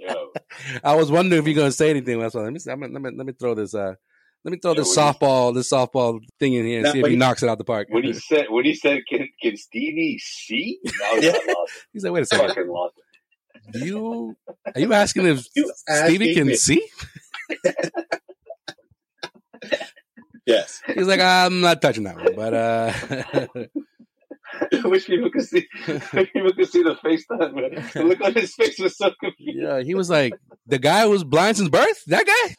Yo. I was wondering if you're gonna say anything. That's why. Let me, see- I'm gonna- let me let me throw this. Uh, let me throw Yeah, this softball, this softball thing in here and see if he he- knocks it out the park. When he said when he said can can Stevie see? Yeah. He's like, wait a second. fucking lost it. You are you asking if You Stevie asking can me. see? (laughs) yes. He's like, I'm not touching that one, but uh, (laughs) I (laughs) wish people could see (laughs) people could see the FaceTime, man. The look on his face was so confused. yeah, he was like, the guy who was blind since birth. That guy.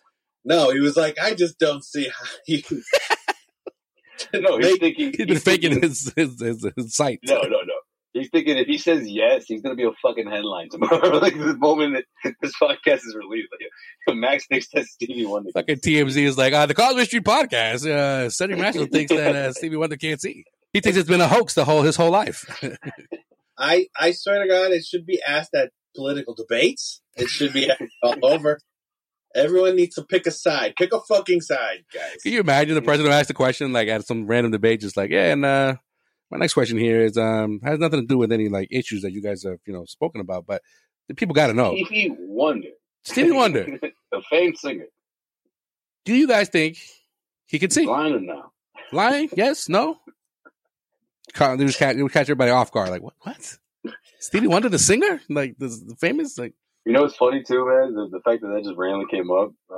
No, he was like, I just don't see how you. (laughs) No, he's Make- thinking He's been he's faking thinking- his his, his, his sight. No, no, no. He's thinking if he says yes, he's gonna be a fucking headline tomorrow. like the moment that this podcast is released, like Max thinks that Stevie Wonder. Fucking TMZ is like, uh, the Causeway Street podcast. Uh, Cedric Maxwell thinks that uh, Stevie Wonder can't see. He thinks it's been a hoax the whole his whole life. (laughs) I I swear to God, it should be asked at political debates. It should be all over. Everyone needs to pick a side. Pick a fucking side, guys. Can you imagine the president who asked the question like at some random debate, just like, yeah, and uh, my next question here is um has nothing to do with any like issues that you guys have you know spoken about, but the people got to know. Stevie Wonder. Stevie Wonder, (laughs) the famed singer. do you guys think he can see? Blind or no? Lying? Yes? No? Ca- They just catch, they would catch everybody off guard. Like what? What? Stevie (laughs) Wonder, the singer, like the, the famous, like (laughs) You know it's funny too, man? The, the fact that that just randomly came up. Uh,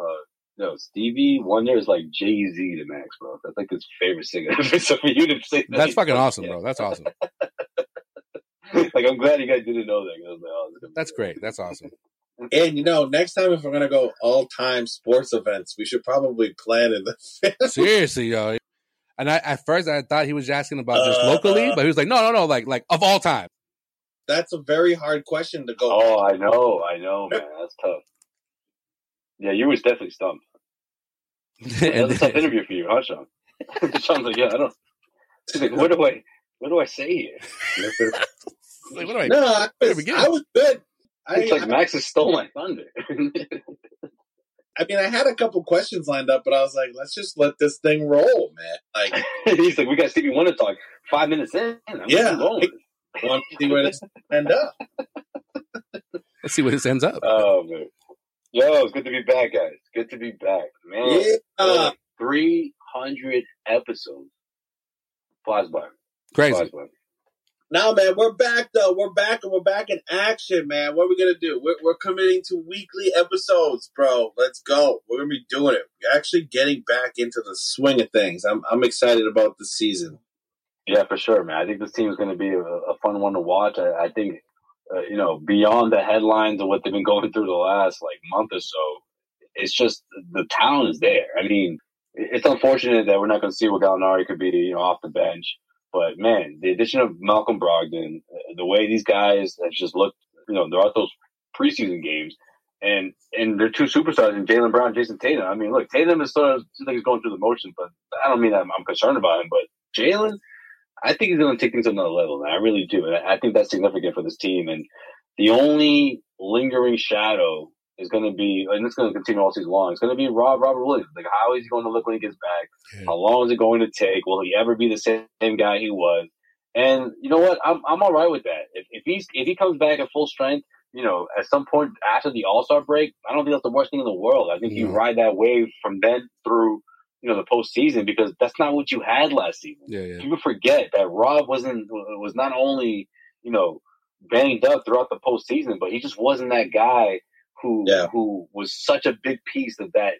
no, Stevie Wonder is like Jay Z to Max, bro. That's like his favorite singer. (laughs) so for you to say that, that's fucking awesome, bro. That's awesome. like I'm glad you guys didn't know that. Was like, oh, this is gonna be That's great. great. That's awesome. And you know, next time if we're gonna go all time sports events, we should probably plan in the Seriously, yo. And I, at first, I thought he was asking about just Uh, locally, but he was like, no, no, no, like, like of all time. That's a very hard question to go. Oh, I know, I know, man. That's tough. Yeah, you was definitely stumped. That (laughs) was a tough interview for you, huh, Sean? (laughs) Sean's like, yeah, I don't. (laughs) He's like, what do I, what do I say here? Like, what do I- no, I where to was. I was good. I, It's like I, Max has stole my thunder. I mean, I had a couple questions lined up, but I was like, let's just let this thing roll, man. Like, (laughs) He's like, we got Stevie Wonder talk. Five minutes in, I'm Yeah. going. with I want to see where this end up. Let's see where this ends up. Oh man, yo, it's good to be back, guys. Good to be back, man. Yeah. Three hundred episodes flies by. Crazy. Flies by. Now, man, we're back though. We're back and we're back in action, man. What are we gonna do? We're, we're committing to weekly episodes, bro. Let's go. We're gonna be doing it. We're actually getting back into the swing of things. I'm I'm excited about the season. Yeah, for sure, man. I think this team is going to be a, a fun one to watch. I, I think, uh, you know, beyond the headlines of what they've been going through the last like month or so, it's just the talent is there. I mean, it's unfortunate that we're not going to see what Gallinari could be, you know, off the bench. But man, the addition of Malcolm Brogdon, uh, the way these guys have just looked, you know, they're those preseason games, and and they're two superstars in Jaylen Brown, Jayson Tatum. I mean, look, Tatum is sort of like he's going through the motions, but I don't mean I'm, I'm concerned about him. But Jaylen, I think he's going to take things to another level, man. I really do. And I think that's significant for this team. And the only lingering shadow is going to be, and it's going to continue all season long. It's going to be Rob Robert Williams. Like, how is he going to look when he gets back? How long is it going to take? Will he ever be the same, guy he was? And you know what? I'm I'm all right with that. If if he's if he comes back at full strength, you know, at some point after the All Star break, I don't think that's the worst thing in the world. I think you ride that wave from then through, you know, the postseason because that's not what you had last season Yeah, yeah. people forget that Rob wasn't was not only you know banged up throughout the postseason, but he just wasn't that guy who Yeah. who was such a big piece of that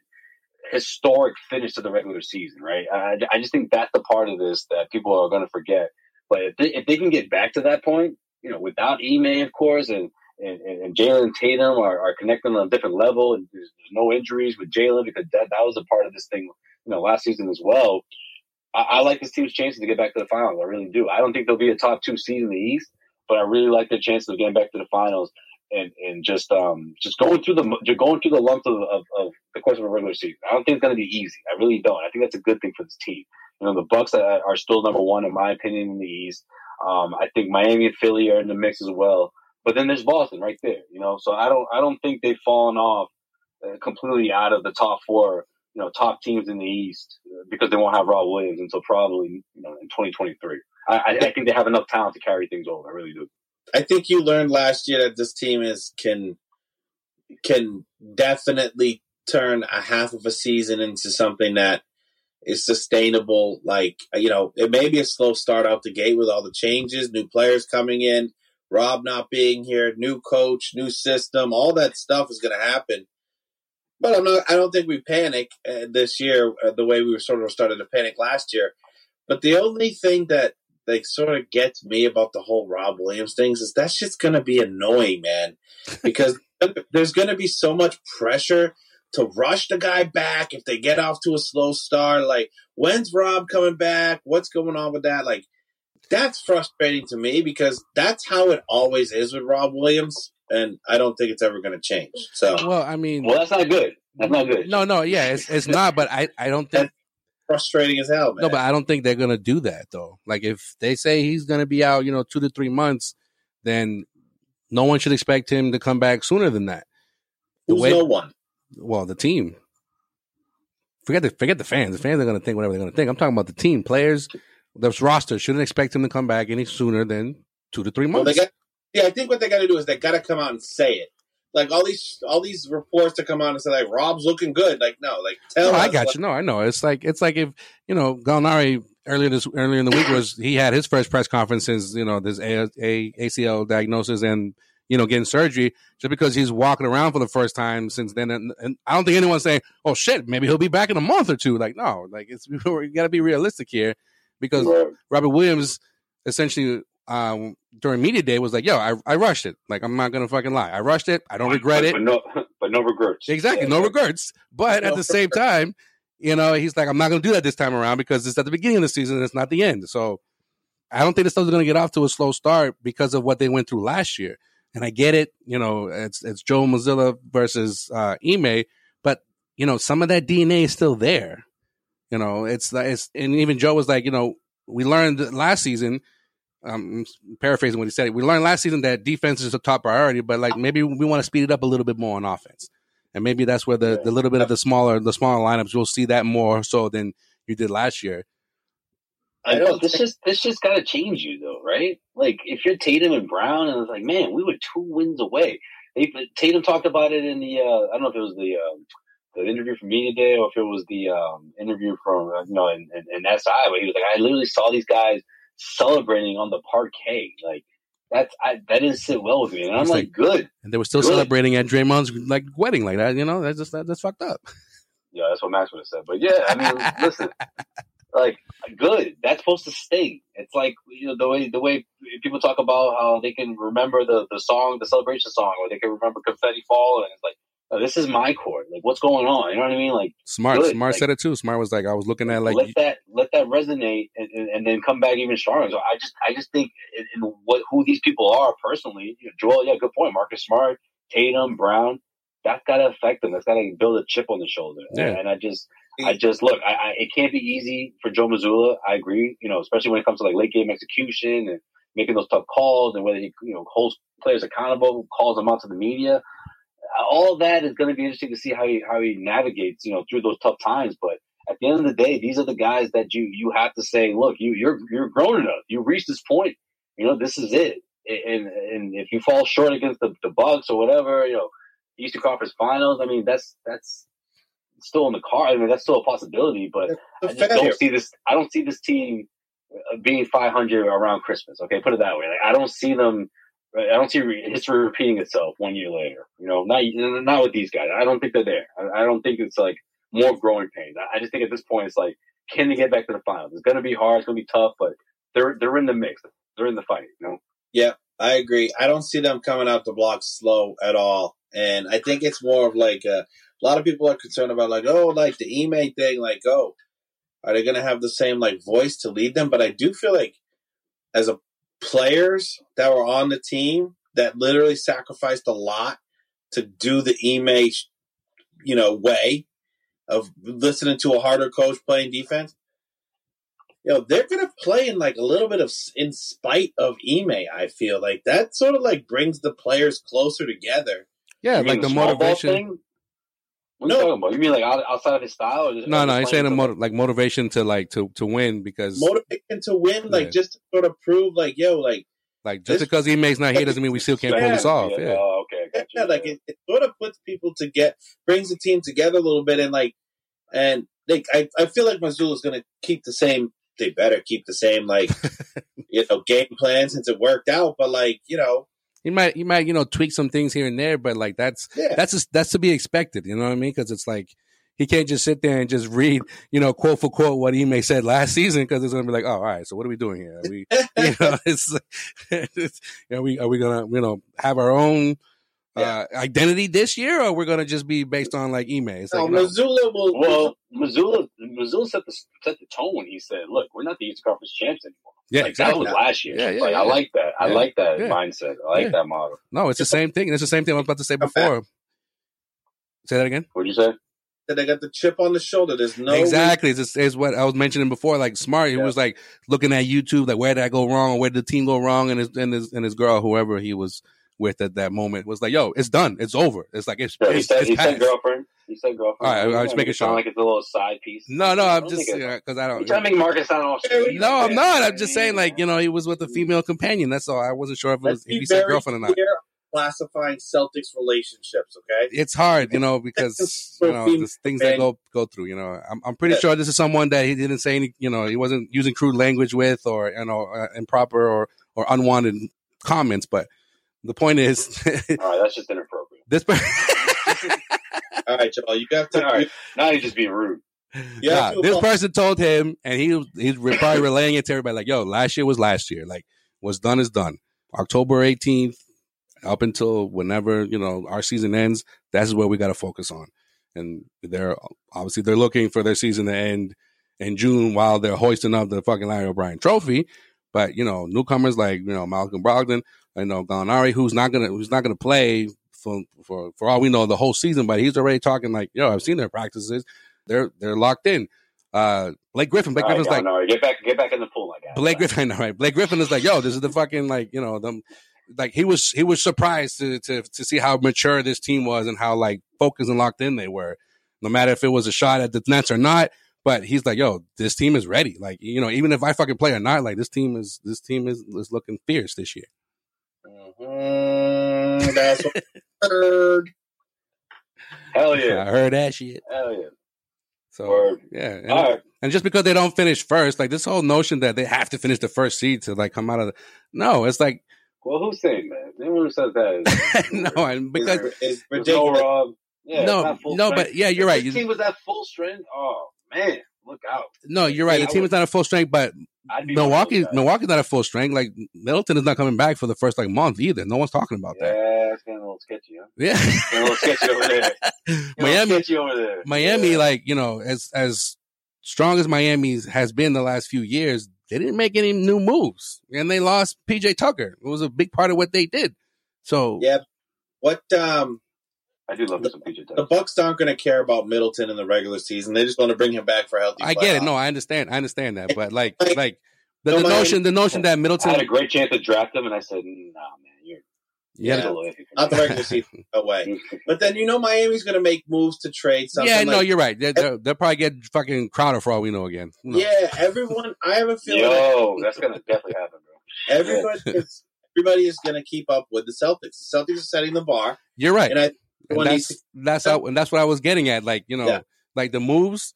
historic finish to the regular season, right? I, I just think that's the part of this that people are going to forget. But if they, if they can get back to that point, you know, without Ime, of course, and and, and, Jaylen Tatum are, are connecting on a different level, and there's, there's no injuries with Jaylen because that that was a part of this thing, you know, last season as well. I, I like this team's chances to get back to the finals. I really do. I don't think they'll be a top two seed in the East, but I really like their chances of getting back to the finals and and just um just going through the just going through the lumps of, of, of the course of a regular season. I don't think it's going to be easy. I really don't. I think that's a good thing for this team. You know, the Bucks are, still number one in my opinion in the East. Um, I think Miami and Philly are in the mix as well. But then there's Boston right there. You know, so I don't I don't think they've fallen off uh, completely out of the top four. You know, top teams in the East uh, because they won't have Rob Williams until probably you know in 2023. I, I, I think they have enough talent to carry things over. I really do. I think you learned last year that this team is can can definitely turn a half of a season into something that is sustainable. Like you know, it may be a slow start out the gate with all the changes, new players coming in, Rob not being here, new coach, new system, all that stuff is going to happen. But I'm not. I don't think we panic uh, this year uh, the way we were sort of started to panic last year. But the only thing that like sort of gets me about the whole Rob Williams things is that's just going to be annoying, man, (laughs) because there's going to be so much pressure to rush the guy back if they get off to a slow start. Like, when's Rob coming back? What's going on with that? Like, that's frustrating to me because that's how it always is with Rob Williams, and I don't think it's ever going to change. So, Well, I mean, Well, that's not good. That's not good. no, no, yeah, it's it's not. But I I don't think frustrating as hell, man. no, but I don't think they're gonna do that though. Like if they say he's gonna be out, you know, two to three months, then no one should expect him to come back sooner than that. The Who's way- no one? Well, the team. Forget the forget the fans. The fans are gonna think whatever they're gonna think. I'm talking about the team, players. This roster shouldn't expect him to come back any sooner than two to three Well, months. they got, yeah, I think what they got to do is they got to come out and say it. Like all these, all these reports to come out and say like Rob's looking good. Like no, like tell No, us. I got what- you. No, I know. It's like it's like if you know Gallinari earlier this earlier in the week was he had his first press conference since you know this A, A, ACL diagnosis and you know getting surgery just because he's walking around for the first time since then. And, and I don't think anyone's saying, "Oh shit, maybe he'll be back in a month or two. Like no, like it's (laughs) we got to be realistic here because Right. Robert Williams essentially um, during media day was like, "Yo, I, I rushed it. Like I'm not gonna fucking lie. I rushed it. I don't regret but, it. But no, (laughs) but no regrets. Exactly, no regrets. But at the same time, you know, he's like, I'm not going to do that this time around because it's at the beginning of the season and it's not the end. So I don't think the Steelers are going to get off to a slow start because of what they went through last year. And I get it, you know, it's it's Joe Mazzulla versus uh, Ime, but you know, some of that DNA is still there. You know, it's it's and even Joe was like, you know, we learned last season. Um, I'm paraphrasing what he said. We learned last season that defense is a top priority, but like maybe we want to speed it up a little bit more on offense, and maybe that's where the, the little bit of the smaller the smaller lineups you'll see that more so than you did last year. I know this just this just got to change you though, right? Like if you're Tatum and Brown, and it's like, man, we were two wins away. They, Tatum talked about it in the uh, I don't know if it was the um, the interview from Media Day or if it was the um, interview from uh, you know in, in, in SI, but he was like, I literally saw these guys celebrating on the parquet, like. That's I, that didn't sit well with me, and I'm like, like- good. And they were still Good. celebrating at Draymond's like wedding like that. You know, that's just that, that's fucked up. Yeah, that's what Max would have said. But yeah, I mean, (laughs) listen, like good. That's supposed to stay. It's like you know the way the way people talk about how they can remember the the song, the celebration song, or they can remember confetti fall, and it's like oh, this is my court. Like what's going on? You know what I mean? Like Smart, good. smart Like, said it too. Smart was like, I was looking at like, let that let that resonate and, and, and then come back even stronger. So I just I just think in, in what who these people are personally, you know, Joel, yeah, good point. Marcus Smart, Tatum, Brown, that's got to affect them. That's got to build a chip on the shoulder. Yeah. And I just I just look, I, I it can't be easy for Joe Mazzulla. I agree, you know, especially when it comes to like late game execution and making those tough calls and whether he you know holds players accountable, calls them out to the media. All that is going to be interesting to see how he how he navigates, you know, through those tough times. But at the end of the day, these are the guys that you you have to say, look, you you're you're grown enough. You reached this point. You know, this is it. And and if you fall short against the the Bucks or whatever, you know, Eastern Conference Finals. I mean, that's that's still in the car. I mean, that's still a possibility. But I just don't see this. I don't see this team uh, being 500 around Christmas. Okay, put it that way. Like I don't see them I don't see history repeating itself one year later. You know, not not with these guys. I don't think they're there. I, I don't think it's like more growing pains. I, I just think at this point it's like, can they get back to the finals? It's going to be hard. It's going to be tough, but they're they're in the mix. They're in the fight. You know. Yeah, I agree. I don't see them coming out the block slow at all, and I think it's more of like a, a lot of people are concerned about like oh like the Ime thing like oh are they going to have the same like voice to lead them? But I do feel like as a players that were on the team that literally sacrificed a lot to do the Ime, you know, way of listening to a harder coach playing defense. You know, they're gonna play in like a little bit of in spite of Ime. I feel like that sort of like brings the players closer together. Yeah, You mean like the motivation. thing? What No. are you talking about? You mean like outside of his style? Or just, No, no, just he's saying a for- motiv- like motivation to like to to win because Motivation to win, like Yeah. just to sort of prove, like, yo, like, like just this- because he makes not here doesn't mean we still can't pull this off. Yeah. Oh, okay. I got you. yeah, like it, it sort of puts people to get brings the team together a little bit, and like, and like I, I feel like Mazzulla's going to keep the same. They better keep the same like, (laughs) you know, game plan since it worked out. But like, you know, He might he might you know tweak some things here and there, but like that's yeah, that's just, that's to be expected. You know what I mean? Because it's like he can't just sit there and just read you know quote for quote what he may said last (laughs) season because it's gonna be like oh all right so what are we doing here? Are we you (laughs) know (laughs) it's, it's are we are we gonna you know have our own. Uh, identity this year, or we're gonna just be based on like Ime. It's no, like, no. Mazzulla will. Well, Mazzulla, Mazzulla set the set the tone when he said, "Look, we're not the East Conference champs anymore." Yeah, like exactly. that was last year. Yeah, yeah, like I like that. I Yeah, like that yeah. mindset. I like Yeah. that model. No, it's the same thing. It's the same thing I was about to say before. Say that again. What'd you say? that they got the chip on the shoulder. There's no exactly. It's, just- it's what I was mentioning before. Like smart, he Yeah. was like looking at YouTube, like where did I go wrong, where did the team go wrong, and his and his and his girl, whoever he was with at that moment, was like, "Yo, it's done. It's over. It's like it's, Yeah, he said it's he past." said girlfriend. He said girlfriend. All right, I- I was You making make it sound sure. Like it's a little side piece. No, no, I I'm just think it- because I don't. trying to make Marcus sound all. No, I'm not. I'm just saying, like you know, he was with a female companion. That's all. I wasn't sure if it was Let's if he said girlfriend or not. classifying Celtics relationships. Okay, It's hard, you know, because (laughs) you know the things that go go through. You know, I'm I'm pretty Yeah. sure this is someone that he didn't say any. You know, he wasn't using crude language with, or you know, uh, improper or or unwanted comments. But the point is, All right, that's just inappropriate. this. per- (laughs) all right, Joel, you have to. All right, now you're just being rude. Yeah, Nah, this apologize. person told him, and he he's probably relaying it to everybody. Like, yo, last year was last year. Like, what's done is done. October 18th, up until whenever you know our season ends, that's where we got to focus on. And they're obviously they're looking for their season to end in June while they're hoisting up the fucking Larry O'Brien Trophy. But you know, newcomers like you know Malcolm Brogdon, you know Gallinari, who's not gonna who's not gonna play for for for all we know the whole season, but he's already talking like, yo, I've seen their practices. They're they're locked in. Uh, Blake Griffin, Blake All right, Griffin's like no, get back, get back in the pool, my guy. Blake Griffin, (laughs) right? Blake Griffin is like, yo, this is the fucking like, you know, them like he was he was surprised to to to see how mature this team was and how like focused and locked in they were. No matter if it was a shot at the Nets or not, but he's like, yo, this team is ready. Like, you know, even if I fucking play or not, like this team is this team is is looking fierce this year. Mm, that's what I heard. Hell yeah. I heard that shit. hell yeah. So Word. yeah, and, right. and just because they don't finish first, like this whole notion that they have to finish the first seed to like come out of the no, it's like Well, who's saying that? Anyone who says that is (laughs) no, and because It's, it's there's no ridiculous. Yeah, No, it's not full no, but yeah, you're right. This team was at full strength. Oh man, look out! no, you're right. Yeah, The team would- is not at full strength, but I'd Milwaukee, one of those guys. Milwaukee's not at full strength. Like Middleton is not coming back for the first like month either. No one's talking about that. Yeah, it's getting a little sketchy. Huh? Yeah, Getting a little sketchy over there. (laughs) Getting Miami, sketchy over there. Miami, Yeah. like you know, as as strong as Miami's has been the last few years, they didn't make any new moves, and they lost PJ Tucker. It was a big part of what they did. So Yeah. What um I do love me some PJ the Bucks aren't going to care about Middleton in the regular season. They just want to bring him back for healthy. I get it. No, I understand. I understand that, but like Like, like the, no, the notion the notion that Middleton I had a great chance to draft him, and I said, "Nah, man, you're yeah, you're a little iffy for not the regular season (laughs) away. (laughs) But then you know Miami's going to make moves to trade something. yeah, no, like, you're right. They, they'll, they'll probably get fucking Crowder for all we know again. Who knows? yeah. Everyone, I have a feeling that Yo, that's gonna definitely happen, bro. everybody is everybody is going to keep up with the Celtics. The Celtics are setting the bar, You're right. and I And that's that's how and that's what I was getting at. Like you know, Yeah. like the moves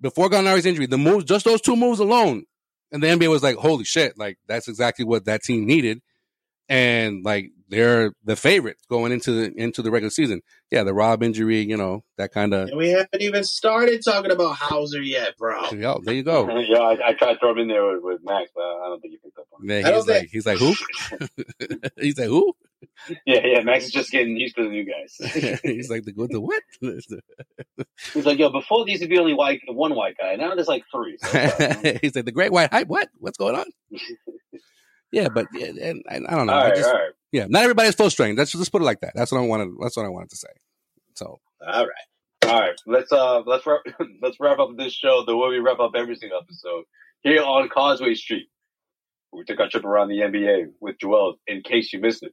before Gallinari's injury, the moves, just those two moves alone, and the NBA was like, "Holy shit!" Like that's exactly what that team needed. and like they're the favorite going into the into the regular season. Yeah, the Rob injury, you know, that kind of. And we haven't even started talking about Hauser yet, bro. Yo, there you go. (laughs) yeah, I, I tried to throw him in there with, with Max, but I don't think he picked up on it. Yeah, I he's don't like, he's like, who? (laughs) he's like, who? Yeah, yeah, Max is just getting used to the new guys. (laughs) he's like, the good, the what? (laughs) He's like, yo, before there used to be only white one white guy, now there's like three. So fine. (laughs) he's like, the great white hype. What? What's going on? Yeah, but yeah, and, and I don't know. all I right, just- all right. Yeah, not everybody's full strength. Let's just put it like that. That's what I wanted. That's what I wanted to say. So All right. All right, let's uh let's wrap let's wrap up this show the way we wrap up every single episode here on Causeway Street. We took our trip around the NBA with Joel. In case you missed it,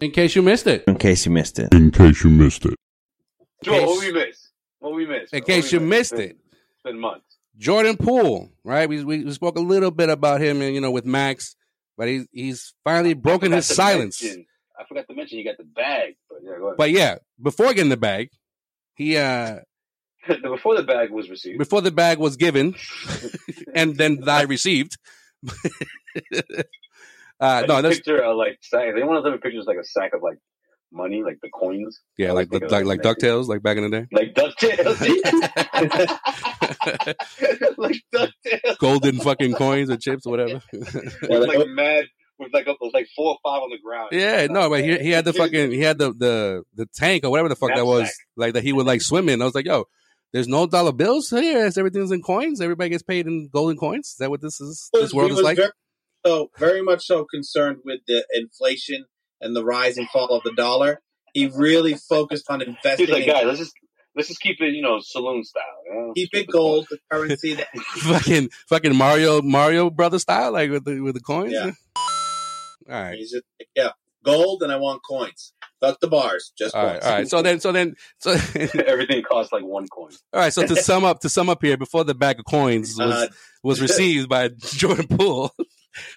in case you missed it, In case you missed it. In case you missed it. Joel, what we missed? What we missed? in case you missed? missed it, been- It's been months. Jordan Poole, right? We, we we spoke a little bit about him, and you know, with Max, but he's he's finally broken his silence. mention- I forgot to mention he got the bag, but yeah, go ahead. But yeah, before getting the bag, he uh (laughs) before the bag was received, before the bag was given, (laughs) and then I received. (laughs) uh, no, like, that's picture of like sack. They want to have pictures like a sack of like money, like the coins, yeah, like the, think like like Ducktales, like back in the day. (laughs) like Ducktales, (laughs) like Ducktales. golden fucking coins or chips or whatever. (laughs) like mad with like a, like four or five on the ground. yeah, no, but he he had the fucking he had the the the tank or whatever the fuck that was like that he would like swim in. I was like, yo, there's no dollar bills here. It's- Everything's in coins. Everybody gets paid in golden coins. Is that what this is? This world is like. very, so very much so concerned with the inflation and the rise and fall of the dollar. He really focused on investing. He's like, guys, let's just let's just keep it, you know, saloon style. You know? keep it gold, the currency that (laughs) fucking fucking Mario Mario brother style, like with the with the coins. Yeah. (laughs) All right. just yeah, gold, and I want coins. Fuck the bars, just All right, coins. all right. So then, so then, so (laughs) Everything costs like one coin. all right. So to sum up, to sum up here, before the bag of coins was Uh, was received by Jordan Poole,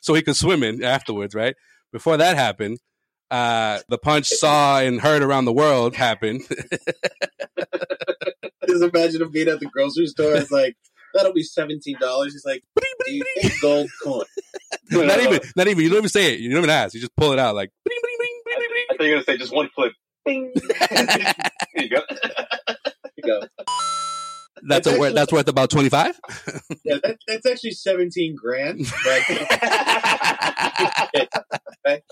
so he could swim in afterwards, right? Before that happened, uh, the punch saw and heard around the world happened. (laughs) just imagine him being at the grocery store. It's like that'll be seventeen dollars. He's like, do you take gold coin? (laughs) not even, not even. You don't even say it. You don't even ask. You just pull it out like. bling, bling, bling, bling, bling, bling. I thought you were gonna say just one flip. Bing. (laughs) there you go. You go. That's a, wor- that's worth about twenty five. (laughs) Yeah, that, that's actually seventeen grand. But (laughs)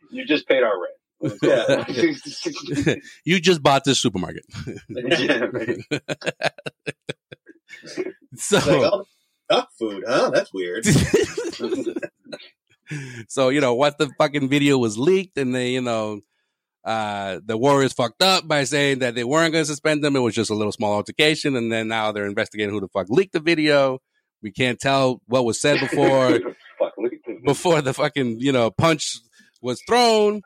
(laughs) you just paid our rent. Yeah. you just bought this supermarket. Yeah, right. So, like, oh, duck food, huh? That's weird. so you know what the fucking video was leaked, and they, you know, uh, the Warriors fucked up by saying that they weren't going to suspend them. It was just a little small altercation, and then now they're investigating who the fuck leaked the video. We can't tell what was said before (laughs) Fuck, look at this. before the fucking you know punch was thrown.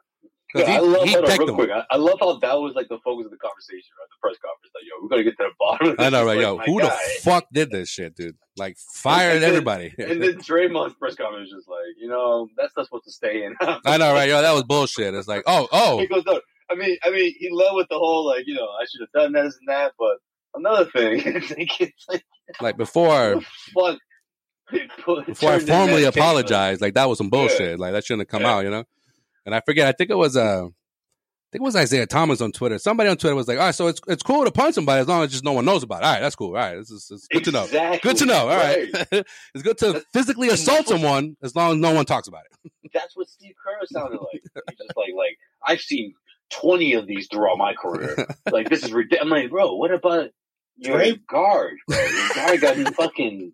Yeah, I love he on, real quick. I, I love how that was like the focus of the conversation at the press conference. Like, yo, we're gonna get to the bottom. Of this. I know, right? Like, Yo, who guy. the fuck did this shit, dude? Like, (laughs) fired And then- everybody. And then Draymond's press conference was just like, you know, that's not supposed to stay in. (laughs) I know, right? Yo, that was bullshit. It's like, oh, oh, He goes, no. I mean, I mean, he led with the whole like, you know, I should have done this and that. But another thing, (laughs) like, like like before, fuck. before I formally apologized, like that was some bullshit. Like that shouldn't have come Yeah. out, you know. And I forget. I think it was uh, I think it was Isaiah Thomas on Twitter. Somebody on Twitter was like, "All right, so it's it's cool to punch somebody as long as just no one knows about it. All right, that's cool. All right, this is it's good to know. Good to know. All right, Right. (laughs) it's good to physically assault someone as long as no one talks about it. (laughs) That's what Steve Kerr sounded like. He's just like, like I've seen twenty of these throughout my career. Like this is (laughs) ridiculous. I'm like, bro, what about your Dray- guard? Bro? Your guard got fucking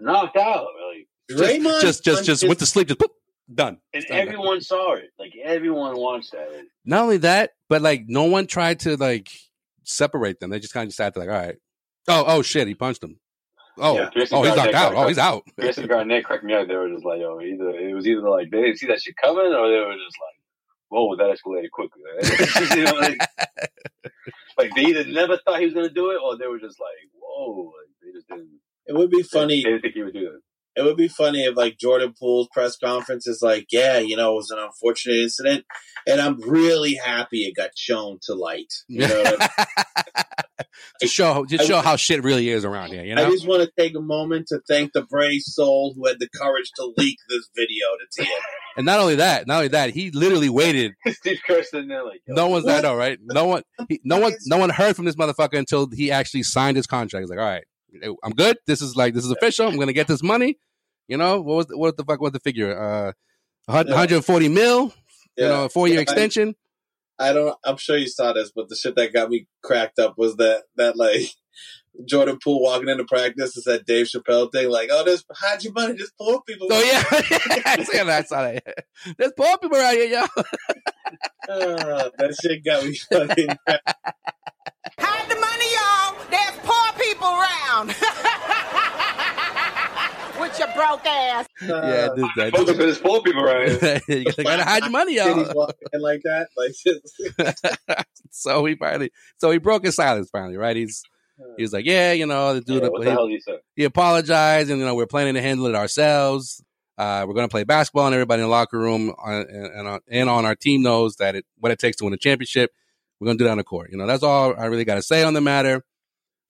knocked out. Like, Draymond just just just punches- went to sleep. Just boop, done. and done. everyone saw it. Like everyone watched that. Not only that, but like no one tried to like separate them. They just kind of just sat there like, all right, oh oh shit, he punched him. Oh Yeah, oh he's knocked out. Oh he's out. Pearson Garnett cracked me out. They were just like, oh, either it was either like they didn't see that shit coming, or they were just like, whoa, that escalated quickly. (laughs) you know, like, (laughs) like they either never thought he was gonna do it, or they were just like, whoa, like they just didn't. It would be funny. They funny. didn't think he would do that. It would be funny if like Jordan Poole's press conference is like, yeah, you know, it was an unfortunate incident, and I'm really happy it got shown to light. You know, what I mean? (laughs) to show to show how shit really is around here. You know, I just want to take a moment to thank the brave soul who had the courage to leak this video to TN. (laughs) and not only that, not only that, he literally waited. (laughs) Steve Kerr sitting there like, No one's that all right. No one, he, no one, no one heard from this motherfucker until he actually signed his contract. He's like, all right, I'm good. This is like this is official. I'm gonna get this money. You know what was the, what the fuck was the figure? Uh, 140 mil. You know, a four year Yeah, extension. I don't. I'm sure you saw this, but the shit that got me cracked up was that that like (laughs) Jordan Poole walking into practice and said Dave Chappelle thing, like, "Oh, this hide your money, just poor people." Oh yeah, I saw that. I saw that. There's poor people around (laughs) here, yo. Ah, (laughs) that shit got me fucking. Hide the money, y'all. There's poor people around. With your broke ass. yeah, this, that, Fuck up, there's four people around here. (laughs) you gotta hide your money, (laughs) He's y'all. walking like that, like (laughs) so he finally, so he broke his silence finally, right? He's he was like, yeah, you know, the dude, Yeah, what the hell did he he apologized, and you know, we're planning to handle it ourselves. Uh, we're going to play basketball, and everybody in the locker room uh, and, and, on, and on our team knows that it what it takes to win a championship. We're going to do that on the court. You know, that's all I really got to say on the matter.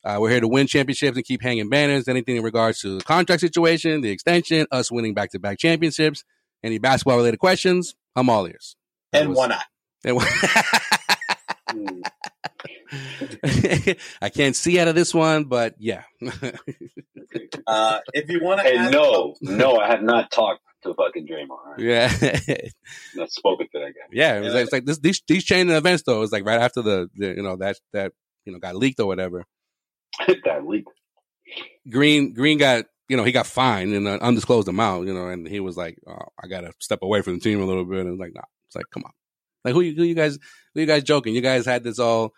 Uh, we're here to win championships and keep hanging banners. Anything in regards to the contract situation, the extension, us winning back to back championships, any basketball related questions, I'm all ears. That and was- one eye. and one- Hmm. (laughs) I can't see out of this one, but yeah. (laughs) Uh, if you want to, And no, no, I have not talked to fucking Draymond. Right? yeah. (laughs) Not spoken to that guy. Yeah, it was, Yeah. like, it's like this, these these chain of events though. It was like right after the, the you know that that you know got leaked or whatever. (laughs) that leak. Green Green got you know he got fined in an undisclosed amount. You know, and he was like, oh, I gotta step away from the team a little bit. And it was like, nah, it's like, come on, like who you who you guys who you guys joking? You guys had this all.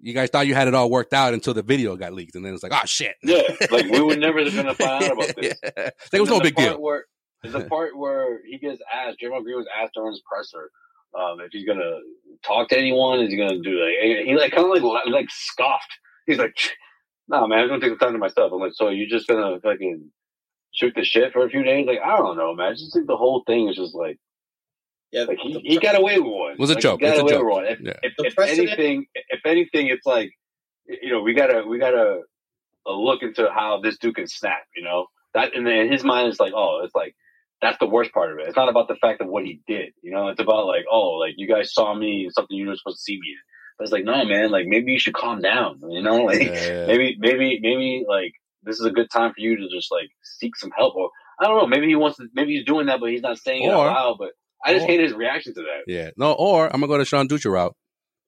You guys thought you had it all worked out until the video got leaked, and then it's like, oh shit. Yeah, like we were never gonna (laughs) find out about this. Yeah. Like, it was no big deal. Where, there's a (laughs) part where he gets asked, Draymond Green was asked during his presser, um, if he's gonna talk to anyone, is he gonna do like he like kind of like like scoffed. He's like, "Nah, man, I'm gonna take the time to myself." I'm like, "So you're just gonna fucking shoot the shit for a few days?" Like, I don't know, man. I just think the whole thing is just like, yeah, like he, he got away with one. It was a Like, joke. He got It's a away joke. with one. If, Yeah. if, if precedent- anything, if anything, it's like, you know, we gotta we gotta uh, look into how this dude can snap. You know, that and then his mind is like, oh, it's like that's the worst part of it. It's not about the fact of what he did. You know, it's about like, oh, like you guys saw me in something you were supposed to see me in. But was like, no, man, like maybe you should calm down. You know, (laughs) like Yeah. maybe maybe maybe like this is a good time for you to just like seek some help or I don't know, maybe he wants to maybe he's doing that but he's not saying it Or- out loud, but I just or- hate his reaction to that. Yeah. No, or I'm gonna go to Sean Dutra route.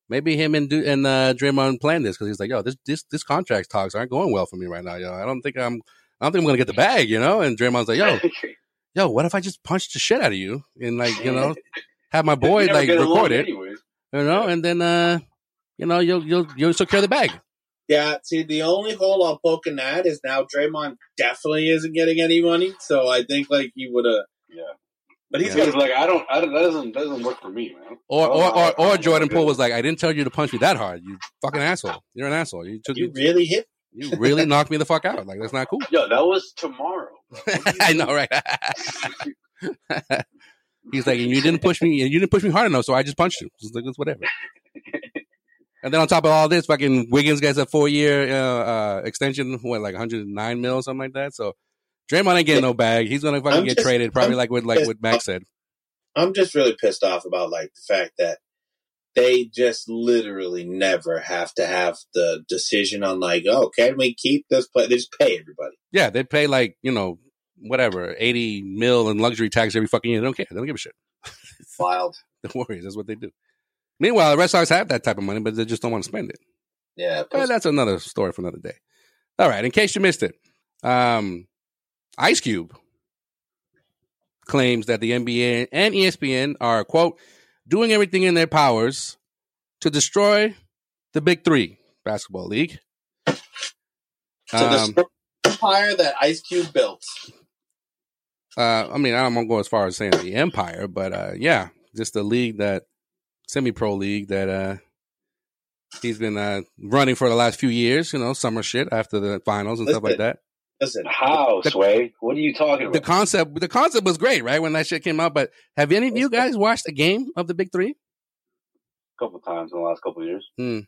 Maybe him and du- and uh, Draymond planned this because he's like, yo, this this this contract talks aren't going well for me right now, yo. I don't think I'm I don't think I'm gonna get the bag, you know. And Draymond's like, yo, (laughs) yo, what if I just punch the shit out of you and like you know (laughs) have my boy like record it, anyways. you know, and then uh you know you'll you'll you'll secure the bag. Yeah, see, the only hole I'm poking at is now Draymond definitely isn't getting any money, so I think like he would have. Yeah. But he's He's got like, I don't, I don't, that doesn't, that doesn't work for me, man. Or or or, or Jordan know. Poole was like, I didn't tell you to punch me that hard, you fucking asshole. You're an asshole. You took you you, really hit. you really knocked me the fuck out. Like that's not cool. Yo, that was tomorrow. (laughs) I know, right? (laughs) (laughs) He's like, you didn't push me, and you didn't push me hard enough, so I just punched you. It's like, it's whatever. And then on top of all this, fucking Wiggins gets a four year uh, uh, extension, what like 109 mil, something like that. So Draymond ain't getting no bag. He's gonna fucking I'm get just- traded, probably I'm like what like what Max said. I'm just really pissed off about like the fact that they just literally never have to have the decision on like, oh, can we keep this play? They just pay everybody. Yeah, they pay like you know whatever 80 mil in luxury tax every fucking year. They don't care. They don't give a shit. Wild. (laughs) The Warriors, that's what they do. Meanwhile, the Red Sox have that type of money, but they just don't want to spend it. Yeah. That's another story for another day. All right, in case you missed it, um, Ice Cube claims that the NBA and ESPN are, quote, doing everything in their powers to destroy the Big Three basketball league. So Um, the empire that Ice Cube built. uh, I mean, I don't want to go as far as saying the empire, but uh, yeah, just a league that semi-pro league that uh, he's been uh, running for the last few years. You know, summer shit after the finals and stuff like that. Listen, How, Sway? What are you talking about? The concept, the concept was great, right? When that shit came out. But have any of you guys watched a game of the Big Three? A couple times in the last couple of years. Hmm.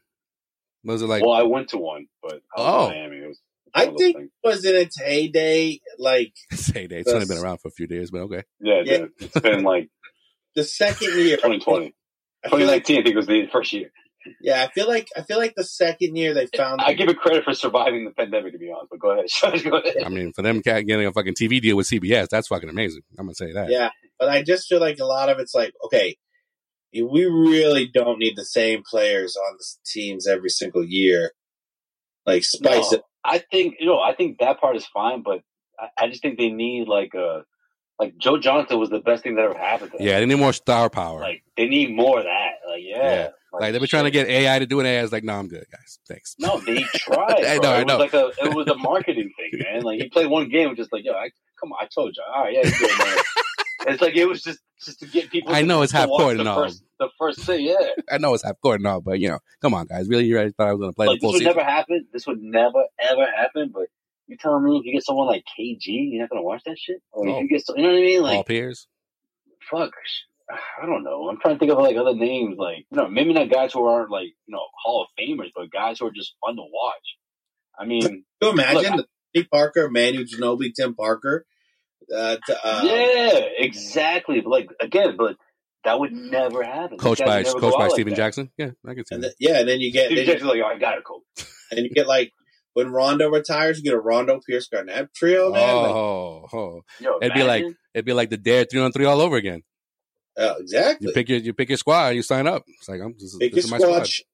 Was it like? well, I went to one, but I was Oh. in Miami. It was I one of those think things. it was in its heyday, like (laughs) Say that. It's only been around for a few days, but okay. Yeah, Yeah. it's been like (laughs) the second year. 2020. I feel like, 2019, I think was the first year. yeah, I feel like I feel like the second year they found. I give it credit for surviving the pandemic, to be honest. But go ahead, (laughs) go ahead. I mean, for them getting a fucking TV deal with CBS, that's fucking amazing. I'm gonna say that. Yeah, but I just feel like a lot of it's like, okay, we really don't need the same players on the teams every single year. Like spice No, it. I think you know. I think that part is fine, but I, I just think they need like a like Joe Johnson was the best thing that ever happened to them. Yeah, they need more star power. Like they need more of that. Like yeah, Yeah. Like, they've been trying to get AI to do an AI. It's like, no, I'm good, guys. Thanks. No, they tried. (laughs) I know, I it know. was like a it was a marketing thing, (laughs) man. Like he played one game, just like yo, I, come on, I told you, all right, yeah, good, man. (laughs) it's like it was just just to get people. I to- know it's to half court and all. First, the first thing, yeah. I know it's half court and all, but you know, come on, guys. Really, you guys thought I was gonna play like the this full would season? never happen. This would never ever happen. But you telling me if you get someone like KG, you're not gonna watch that shit? Or Oh. if you get, so, you know what I mean? Like Paul Like, Pierce. fuck. I don't know. I'm trying to think of like other names, like you know, maybe not guys who aren't like you know Hall of Famers, but guys who are just fun to watch. I mean, Can you imagine Look, the Tony Parker, Manu Ginobili, Tim Parker? Uh, to, uh, yeah, exactly. But like again, but that would never happen. These Coached by coached by out like Stephen that. Jackson. Yeah, I can see And that. then, yeah, and then you get Stephen then you, Jackson's like, oh, I got it, coach. and you get like when Rondo retires, you get a Rondo Pierce Garnett trio. Man, Like, Oh, oh, Yo, it'd be like it'd be like the Dare three on three all over again. uh, exactly. You pick your you pick your squad, you sign up. It's like I'm this, Pick this your is my squad. squad.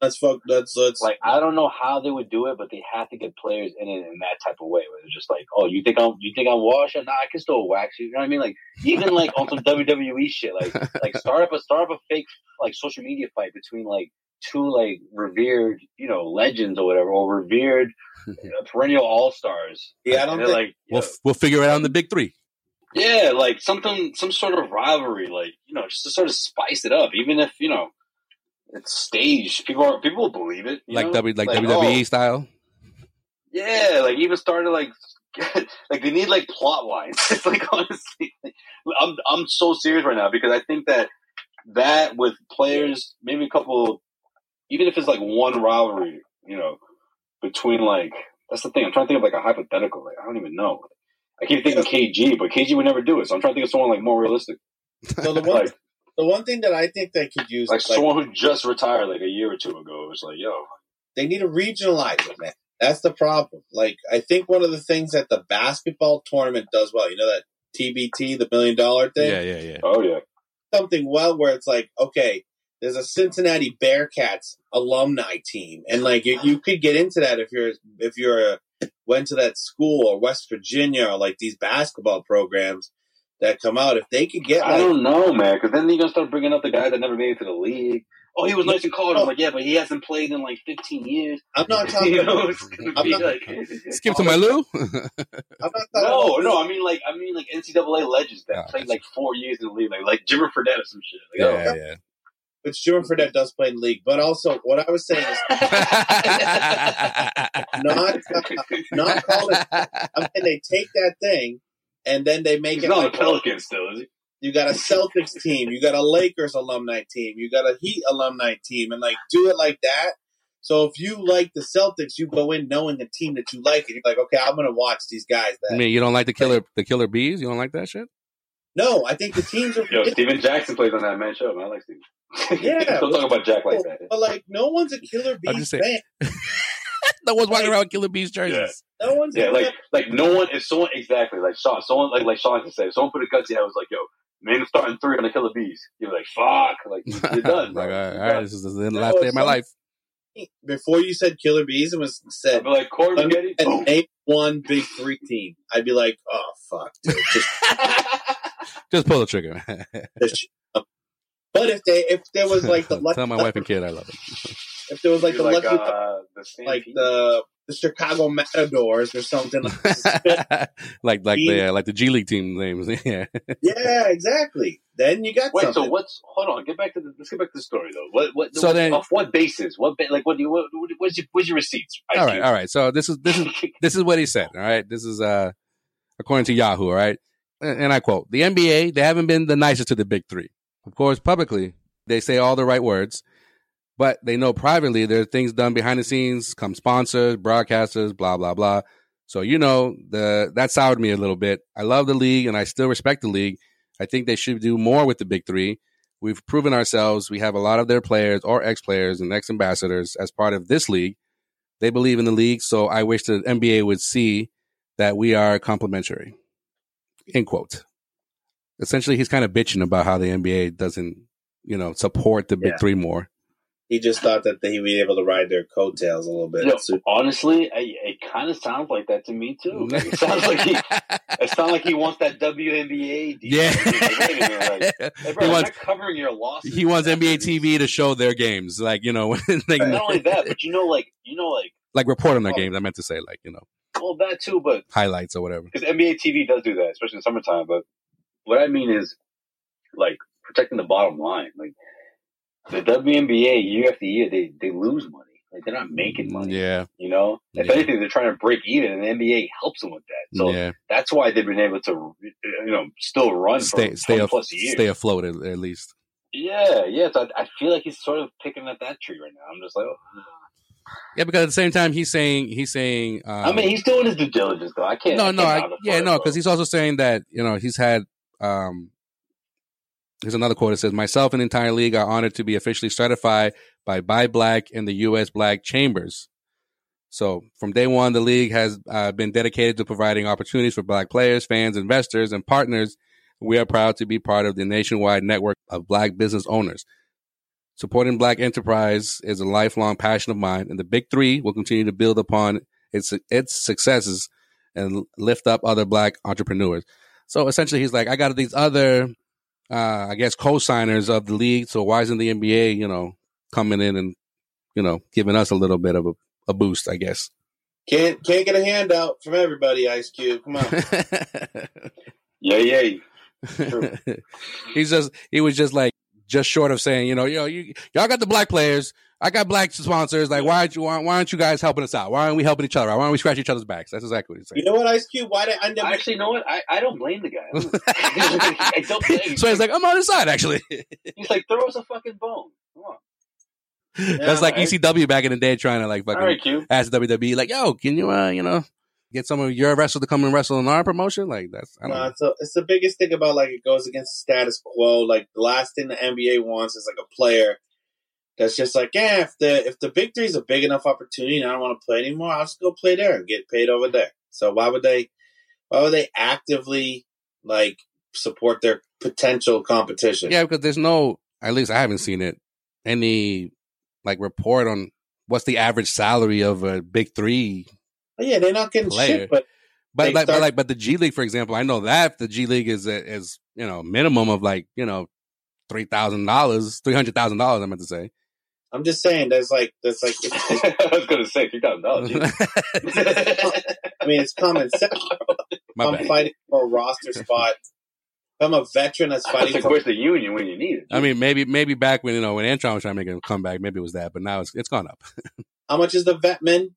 Let's fuck. Let's let's. like I don't know how they would do it, but they have to get players in it in that type of way. Where it's just like, oh, you think I'm you think I'm washing? Nah, I can still wax you. You know what I mean? Like even like on some (laughs) WWE shit, like like start up a start up a fake like social media fight between like two like revered you know legends or whatever, or revered uh, perennial all stars. yeah, I don't think. like We'll yo, f- we'll figure it out in the big three. yeah, like something some sort of rivalry, like you know, just to sort of spice it up, even if you know. It's staged. People are people will believe it. you Like know? W like, oh, WWE style. Yeah, like even started like (laughs) like they need like plot lines. (laughs) It's like honestly, like, I'm I'm so serious right now because I think that that with players, maybe a couple, even if it's like one rivalry, you know, between like that's the thing. I'm trying to think of like a hypothetical. Like I don't even know. I keep thinking KG, but KG would never do it. So I'm trying to think of someone like more realistic, So the (laughs) one, like the one thing that I think they could use, like is, like someone who just retired like a year or two ago. It's like yo, they need to regionalize it, man. That's the problem. Like I think one of the things that the basketball tournament does well, you know that TBT, the million dollar thing, Yeah, yeah, yeah. oh yeah, something well where it's like, okay, there's a Cincinnati Bearcats alumni team, and like you, you could get into that if you're if you're a, went to that school or West Virginia or like these basketball programs that come out. If they could get I don't know, man, because then you're gonna start bringing up the guys that never made it to the league. Oh, he was nice and college. I'm oh. like, yeah, but he hasn't played in like 15 years. I'm not (laughs) talking. you know, it's I'm be not- like, (laughs) Skip to my Lou. I'm not talking no, about- no. I mean, like, I mean, like NCAA legends that Oh, played like four years in the league, like like Jimmer Fredette or some shit. Like, oh, yeah, yeah. Which Jimmer Fredette does play in the league, but also what I was saying is (laughs) not not call it. I'm saying they take that thing and then they make he's it not like a Pelican still, is he? you got a Celtics team, you got a Lakers alumni team, you got a Heat alumni team, and like do it like that. So if you like the Celtics, you go in knowing a team that you like, and you're like, okay, I'm going to watch these guys. I That mean, you don't like the killer the killer bees? You don't like that shit? no, I think the teams are. Yo, Stephen Jackson plays on that man show. Man, I like Stephen. Yeah, (laughs) don't talk about Jack like but, that. but like, no one's a Killer I'm Bees fan. (laughs) No one's walking Like- around with killer bees jerseys. No one's. Yeah, a like like no one if someone exactly like Sean, someone like like Sean can say, if someone put a gutsy hat was like, yo, man starting three on the killer bees. You're like, fuck, like you're (laughs) done, bro. like, all right, You're all right, this is the No, last day of my some- life. before you said Killer Bees, it was I'd said be like Corey and Maggette. boom. name one Big Three team. I'd be like, oh fuck, dude, just Just pull the trigger. Um, this shit up. But if they if there was like the lucky, (laughs) Tell my wife and kid I love it. if there was like the You're lucky uh, the like Stampede. the the Chicago Matadors or something. Like (laughs) like like the uh, like the G League team names. (laughs) yeah. yeah, exactly. Then you got Wait, something. so what's? Hold on, get back to the. Let's get back to the story though. What? What? So what, then- off what basis? What? Like, what do you? What, what- what's your? What's your receipts? Ice all right, Cube? all right. So this is this is this is what he said. All right, this is uh according to Yahoo. All right, and and I quote: "The NBA they haven't been the nicest to the big three. Of course, publicly they say all the right words, but they know privately there are things done behind the scenes, come sponsors, broadcasters, blah blah blah. So you know the that soured me a little bit. I love the league and I still respect the league. I think they should do more with the big three. We've proven ourselves. We have a lot of their players or ex players and ex ambassadors as part of this league. They believe in the league, so I wish the NBA would see that we are complementary. End quote. Essentially, he's kind of bitching about how the NBA doesn't, you know, support the big Yeah. three more. He just thought that he'd be able to ride their coattails a little bit. Yo, So- honestly, I, it kind of sounds like that to me too. (laughs) Like, it sounds like he, it sounds like he wants that WNBA. Deal. Yeah. Like, minute, like, (laughs) hey, He bro, I'm wants- not covering your losses. He wants NBA TV to show their games, like you know, (laughs) like, Not only that, but you know, like you know, like like report on their oh. games. I meant to say, like you know, well, that too, but highlights or whatever. because NBA TV does do that, especially in the summertime. But what I mean is, like protecting the bottom line. Like the WNBA, year after year, they they lose money. Like they're not making money. Yeah, You know, if Yeah. anything, they're trying to break even, and the NBA helps them with that. So yeah. that's why they've been able to, you know, still run Stay for stay 20 af- stay afloat at, at least. yeah, yeah. So I, I feel like he's sort of picking at that tree right now. I'm just like, oh. Yeah, because at the same time, he's saying he's saying. Um, I mean, he's doing his due diligence, though. I can't. no, no, I, yeah, no, because he's also saying that you know he's had. Um Here's another quote. It says, "Myself and the entire league are honored to be officially certified by Buy Black and the U.S. Black Chambers." So, from day one, the league has uh, been dedicated to providing opportunities for Black players, fans, investors, and partners. We are proud to be part of the nationwide network of Black business owners. Supporting Black enterprise is a lifelong passion of mine, and the Big Three will continue to build upon its its successes and lift up other Black entrepreneurs. So essentially, he's like, I got these other, uh, I guess, co-signers of the league. So why isn't the NBA, you know, coming in and, you know, giving us a little bit of a, a boost? I guess. can't can't get a handout from everybody. Ice Cube, come on. (laughs) yeah, yeah. (laughs) he's just he was just like just short of saying, you know, yo, you y'all got the black players. I got black sponsors. Like, why aren't you? Why, why aren't you guys helping us out? Why aren't we helping each other out? Why aren't we scratching each other's backs? That's exactly what he's saying. You know what, Ice Cube? Why did I never? Actually, you know what? I, I don't blame the guy. I don't, (laughs) (laughs) I don't blame. So he's like, I'm on his side, actually. (laughs) He's like, throw us a fucking bone. Come on. That's like right. ECW back in the day trying to like fucking All right, Q. ask WWE, like, yo, can you, uh, you know, get some of your wrestlers to come and wrestle in our promotion? Like, that's, I don't No, know. it's, it's the biggest thing about like it goes against the status quo. Like the last thing the NBA wants is like a player that's just like, yeah, if the if the big three is a big enough opportunity and I don't want to play anymore, I'll just go play there and get paid over there. So why would they? Why would they actively like support their potential competition? Yeah, because there's no, at least I haven't seen it, any like report on what's the average salary of a big three yeah, they're not getting player. shit, but But they like, but like, but the G League, for example, I know that the G League is a, is you know minimum of like you know three thousand dollars, three hundred thousand dollars. I meant to say. I'm just saying, there's like there's like (laughs) it's, it's, I was gonna say three thousand dollars. (laughs) I mean, it's common sense. My I'm bad. fighting for a roster spot. I'm a veteran that's fighting Like, for where's the union when you need it? I mean, maybe maybe back when you know when Antron was trying to make a comeback, maybe it was that, but now it's it's gone up. (laughs) how much is the vet min?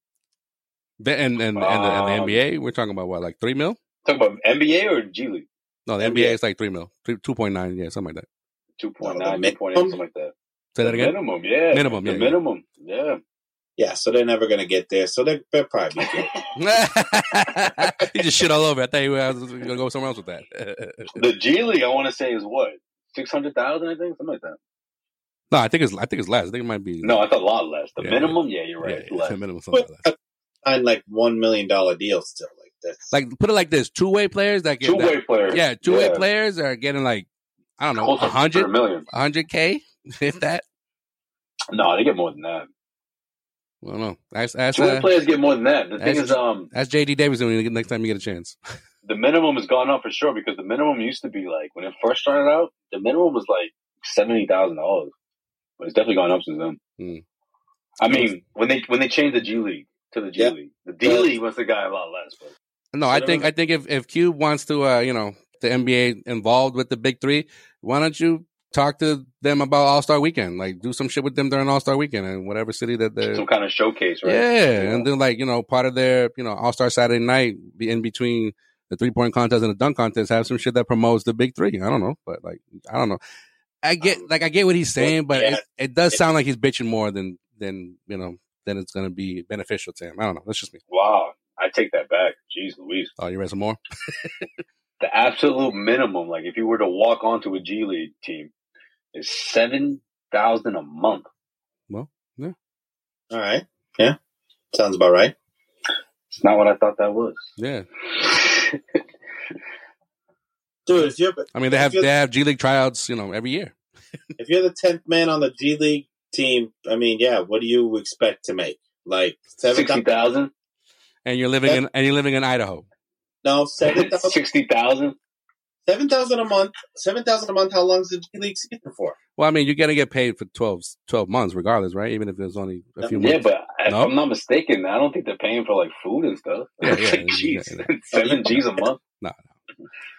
The- and and and the, Um, and the NBA, we're talking about what like three mil? Talking about NBA or G League? No, the NBA is like three mil, two point nine, yeah, something like that. Two point No, the nine, two point eight, something like that. Say that again. Minimum, yeah. Minimum, the yeah, yeah. minimum, yeah. Yeah, so they're never gonna get there. So they're, they're probably good. (laughs) he just shit all over. I thought he was gonna go somewhere else with that. (laughs) The G League, I want to say, is what six hundred thousand, I think, something like that. no, I think it's I think it's less. I think it might be No, it's a lot less. The Yeah. minimum, yeah, you're right. yeah, it's yeah, (laughs) less. The minimum something like. Sign like one million dollar deals still like this. Like put it like this: two way players that get Two way players, yeah, two way yeah. players are getting like I don't know, a hundred million, hundred a hundred k, (laughs) if that. No, they get more than that. I don't know. Ask ask, Two way uh, players get more than that. The thing is, um, ask JD Davison when you get next time you get a chance. the minimum has gone up for sure because the minimum used to be like when it first started out, the minimum was like seventy thousand dollars, but it's definitely gone up since then. Hmm. I mean, when they when they changed the G League to the G Yeah. League, the D League was the guy a lot less. But No, I think I think if if Cube wants to, uh, you know, the NBA involved with the big three, why don't you talk to them about All Star Weekend? Like, do some shit with them during All Star Weekend in whatever city that they're. some kind of showcase, right? Yeah, and then like you know, part of their you know All Star Saturday night, be in between the three point contest and the dunk contest, have some shit that promotes the big three. I don't know, but like I don't know. I get like I get what he's saying, but Yeah. it, it does sound like he's bitching more than than you know than it's going to be beneficial to him. I don't know. That's just me. Wow, I take that back. Jeez Louise. Oh, you read some more? (laughs) The absolute minimum, like if you were to walk onto a G League team, is seven thousand a month. Well, yeah. All right. Yeah. Sounds about right. It's not what I thought that was. Yeah. (laughs) Dude, if you're I mean, they have they have G League tryouts, you know, every year. (laughs) if you're the tenth man on the G League team, I mean, yeah, what do you expect to make? Like seven Sixty thousand? And you're living in and you're living in Idaho. No, seven thousand. (laughs) Sixty thousand? Seven thousand a month. Seven thousand a month. How long is the G League season for? Well, I mean, you're gonna get paid for 12, 12 months, regardless, right? Even if it's only a few Yeah, months. but if No? I'm not mistaken, I don't think they're paying for like food and stuff. Yeah, yeah, (laughs) Jeez, yeah, yeah. (laughs) seven G's a month. No,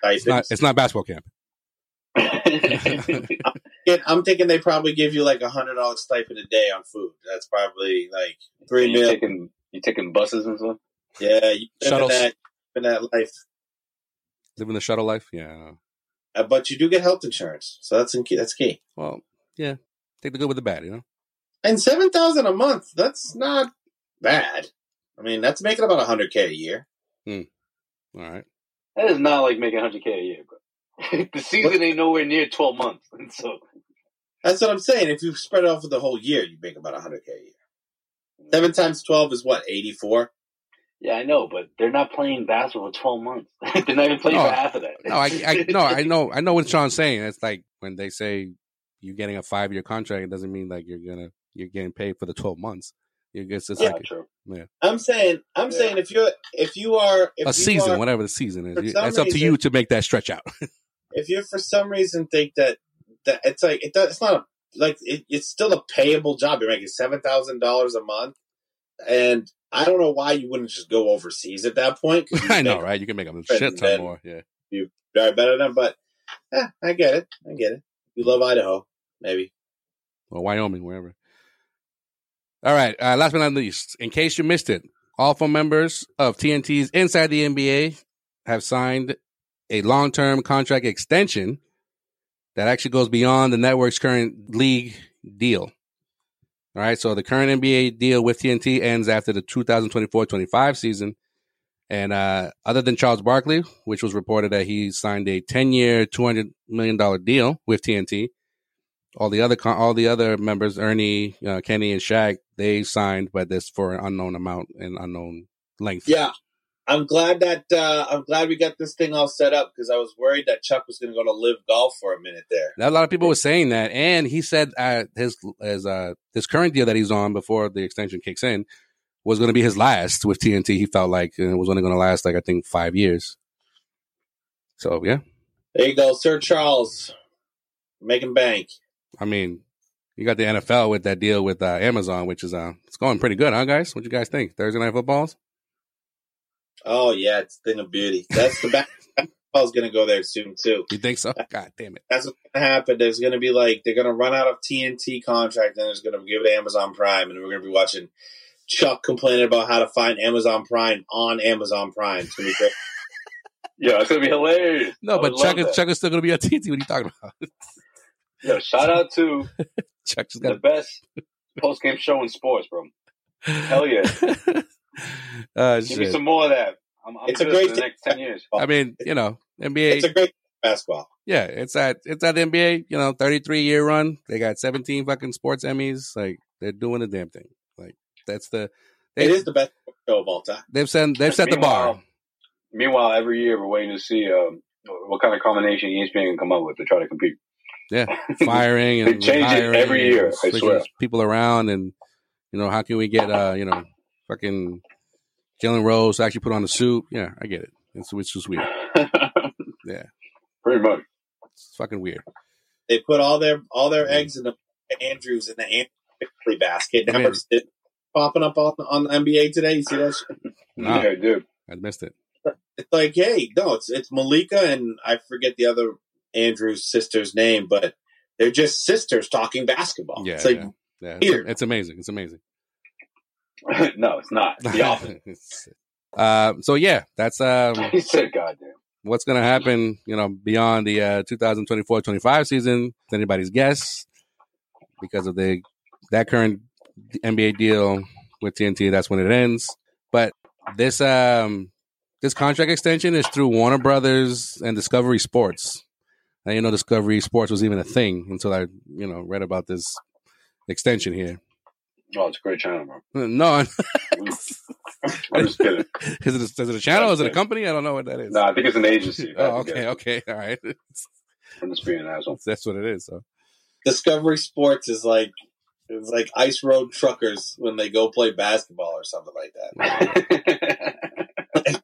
no. it's not. It's not basketball camp. Yeah, I'm thinking they probably give you like a hundred dollar stipend a day on food. That's probably like three you meals. taking you taking buses and stuff. Yeah, you live in Shuttles. that, in that life. Living the shuttle life. Yeah. Uh, but you do get health insurance, so that's in key. That's key. Well, yeah. Take the good with the bad, you know. And seven thousand a month. That's not bad. I mean, that's making about a hundred k a year. All right. That is not like making hundred k a year, bro. (laughs) the season ain't nowhere near twelve months, and (laughs) so That's what I'm saying. If you spread it over the whole year, you make about a hundred k a year. Mm. Seven times twelve is what eighty four. yeah, I know. But they're not playing basketball for twelve months. (laughs) they're not even playing No, for half of that. No, I, I no, I know, I know what Sean's saying. It's like when they say you're getting a five year contract, it doesn't mean like you're gonna you're getting paid for the twelve months. You guess it's Yeah, like true. yeah, I'm saying, I'm Yeah. saying if you're if you are if a you season, are, whatever the season is. for You- It's up to you to make that stretch out. If you for some reason think that that it's like it does, it's not a like it, it's still a payable job. You're making seven thousand dollars a month, and I don't know why you wouldn't just go overseas at that point. (laughs) I know, right? You can make a shit ton more. Yeah. very better than them, but yeah, I get it. I get it. You love Idaho, maybe. or Wyoming, wherever. All right. Uh, last but not least, in case you missed it, all four members of TNT's Inside the NBA have signed a long term contract extension that actually goes beyond the network's current league deal. All right. So the current NBA deal with TNT ends after the 2024 25 season. And uh, other than Charles Barkley, which was reported that he signed a 10 year, $200 million deal with TNT, all the other all the other members, Ernie, uh, Kenny, and Shaq, they signed, but this for an unknown amount and unknown length. Yeah, I'm glad that uh, I'm glad we got this thing all set up because I was worried that Chuck was going to go to live golf for a minute there. A lot of people were saying that, and he said uh, his his uh, his current deal that he's on before the extension kicks in was going to be his last with TNT. He felt like it was only going to last like I think five years. So yeah, There you go, Sir Charles, making bank. I mean, you got the NFL with that deal with uh, Amazon, which is uh, it's going pretty good, huh, guys? What you guys think? Thursday night footballs? Oh yeah, it's a thing of beauty. That's the back. (laughs) Basketball's going to go there soon too. You think so? God damn it! That's what's going to happen. There's going to be like they're going to run out of TNT contract, and there's going to give it to Amazon Prime, and we're going to be watching Chuck complaining about how to find Amazon Prime on Amazon Prime. It's going to be great. (laughs) Yeah, it's gonna be hilarious. No, I but Chuck is. Chuck is still going to be on TNT. What are you talking about? Yo, shout out to (laughs) Chuck just the got best post game show in sports, bro. Hell yeah. Uh, (laughs) Give me some more of that. I'm, I'm It's a great the next ten years. I mean, you know, NBA. It's a great basketball. yeah, it's at it's at the NBA. You know, thirty three year run. They got seventeen fucking sports Emmys. Like they're doing the damn thing. Like that's the they, It is the best show of all time. they've set they've set the bar. Meanwhile- Meanwhile, every year we're waiting to see um, what kind of combination ESPN can come up with to try to compete. Yeah, (laughs) firing They and change it every year, I swear. people around and you know how can we get uh you know fucking Jalen Rose to actually put on a suit? Yeah, I get it. It's which is weird. (laughs) Yeah, Pretty much. it's fucking weird. They put all their all their eggs in the Andrews in the Andrews basket. I mean- Never popping up on on the NBA today. You see that? Shit? Nah. Yeah, dude. I missed it. It's like, hey, no, it's it's Malika and I forget the other Andrews sister's name, but they're just sisters talking basketball. Yeah, it's like yeah, yeah. It's, weird. it's amazing. It's amazing. (laughs) no, it's not. The opposite. (laughs) uh, so yeah, that's um, (laughs) he said, "Goddamn." what's going to happen, you know, beyond the uh, 2024-25 season, it's anybody's guess because of the that current NBA deal with TNT. That's when it ends. But this um this contract extension is through Warner Brothers and Discovery Sports. I didn't know Discovery Sports was even a thing until I, you know, read about this extension here. Oh, it's a great channel, bro. (laughs) No, (laughs) I'm just kidding. (laughs) Is it a, is it a channel? Is it a company? I don't know what that is. No, I think it's an agency. Oh, okay, okay, all right. I'm just being an asshole. That's what it is. So Discovery Sports is like it's like ice road truckers when they go play basketball or something like that.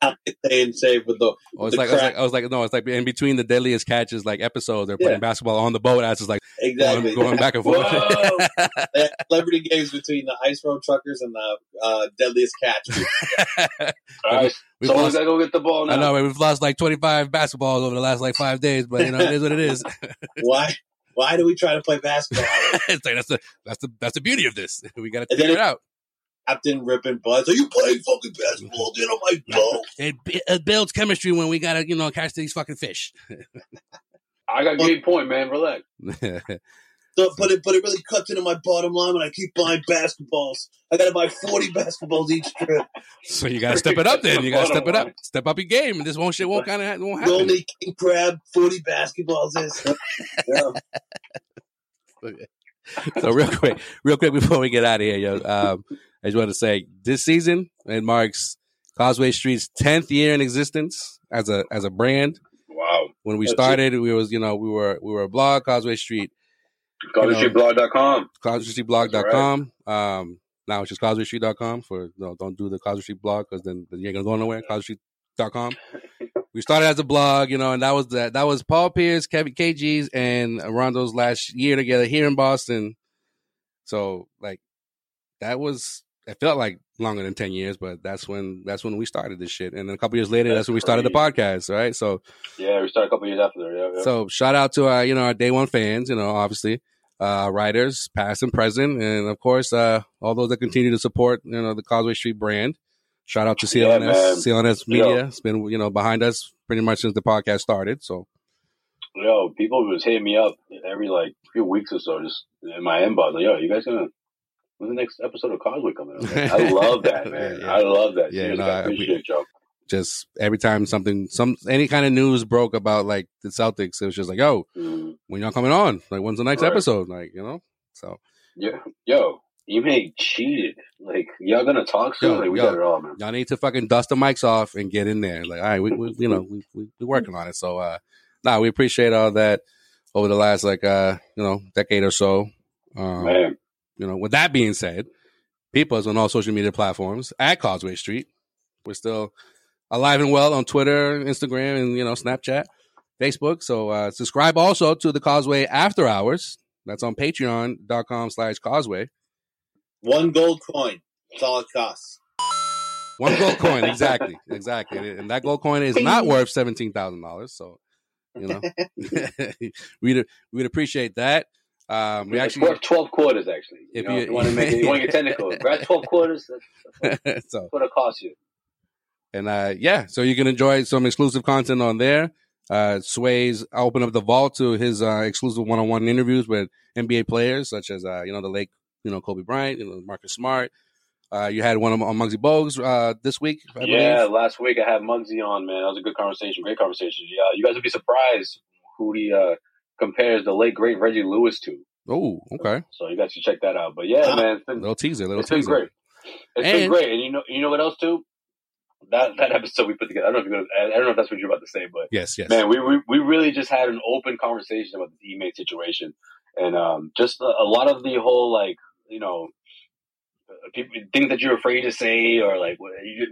How they stay in shape with the, Oh, with it's the like, I was like I was like no, it's like in between the deadliest catches like episodes. They're Yeah. playing basketball on the boat as it's like exactly going, going back and forth. Whoa! (laughs) They have celebrity games between the ice road truckers and the uh, deadliest catch. (laughs) All right, We've so lost- gotta go get the ball now. I know we've lost like twenty five basketballs over the last like five days, but you know it is what it is. (laughs) why? Why do we try to play basketball? like that's the that's the that's the beauty of this. We got to figure it out. Captain ripping butts. Are you playing fucking basketball? Get on my boat. It, it builds chemistry when we gotta you know catch these fucking fish. I got a game point, man. Relax. (laughs) So, but it but it really cuts into my bottom line when I keep buying basketballs. I got to buy forty basketballs each trip. so you gotta step it up. Then you gotta step it up. (laughs) Step up your game, and this won't shit won't kind of won't happen. only king crab forty basketballs is. (laughs) Yeah. so real quick, real quick before we get out of here, yo, um, I just want to say this season it marks Causeway Street's tenth year in existence as a as a brand. Wow. When we That's started, we was you know we were we were a blog, Causeway Street, CausewayStreetBlog.com. CausewayStreetBlog.com. Um, now it's just CausewayStreet.com for no, don't do the Causeway Street blog because then you ain't gonna go nowhere. CausewayStreet.com. we started as a blog, you know, and that was that. That was Paul Pierce, Kevin KG's, and Rondo's last year together here in Boston. So like that was it felt like longer than ten years, but that's when that's when we started this shit. And then a couple years later, that's, That's when we started the podcast, right? So Yeah, we started a couple years after there. Yeah, yeah. so shout out to our, you know, our day one fans, you know, obviously, uh, writers, past and present, and of course, uh, all those that continue to support, you know, the Causeway Street brand. Shout out to (laughs) Yeah, CLNS, man. CLNS Media. It's been, you know, behind us pretty much since the podcast started. So Yo, people was hitting me up every like few weeks or so, just in my inbox. Like, yo, you guys gonna? When's the next episode of Causeway coming out? Like, (laughs) I love that, man. Yeah. I love that. Yeah, no, I appreciate y'all. just every time something, some, any kind of news broke about like the Celtics, it was just like, yo, Mm. when y'all coming on? Like, when's the next Right. episode? Like, you know, so yeah, Yo, yo, Ime cheated. Like, y'all gonna talk soon? Yo, like, we yo. got it all, man. y'all need to fucking dust the mics off and get in there. Like, all right, we, we you know, we, we we working on it. So, uh, nah, we appreciate all that over the last like uh, you know, decade or so. Um, Man, you know, with that being said, people is on all social media platforms at Causeway Street. We're still alive and well on Twitter, Instagram, and you know, Snapchat, Facebook. So uh, subscribe also to the Causeway After Hours. That's on patreon.com slash causeway. One gold coin. That's all it costs. One gold coin, exactly, (laughs) exactly, and that gold coin is not worth seventeen thousand dollars. So, you know, (laughs) we'd we'd appreciate that. Um, we it's actually, worth twelve quarters actually. You If know, you- you want to make it, you want to get technical. Grab twelve quarters. That's, that's (laughs) so what it costs you. and uh, yeah, so you can enjoy some exclusive content on there. Uh, Sway's open up the vault to his uh, exclusive one-on-one interviews with NBA players such as uh, you know the late you know Kobe Bryant, you know Marcus Smart. Uh, you had one on on Muggsy Bogues uh, this week, I Yeah, believe. last week I had Muggsy on, man. That was a good conversation, great conversation. Yeah, you guys would be surprised who he uh, compares the late great Reggie Lewis to. Oh, okay. So you guys should check that out. But yeah, man, it's been, Little teaser, little it's been teaser. great. It's And- been great, and you know, you know what else too? That that episode we put together. I don't know if you're gonna, I don't know if that's what you're about to say, but Yes, yes. man, we, we we really just had an open conversation about the teammate situation, and um, just a, a lot of the whole like you know uh, people things that you're afraid to say or like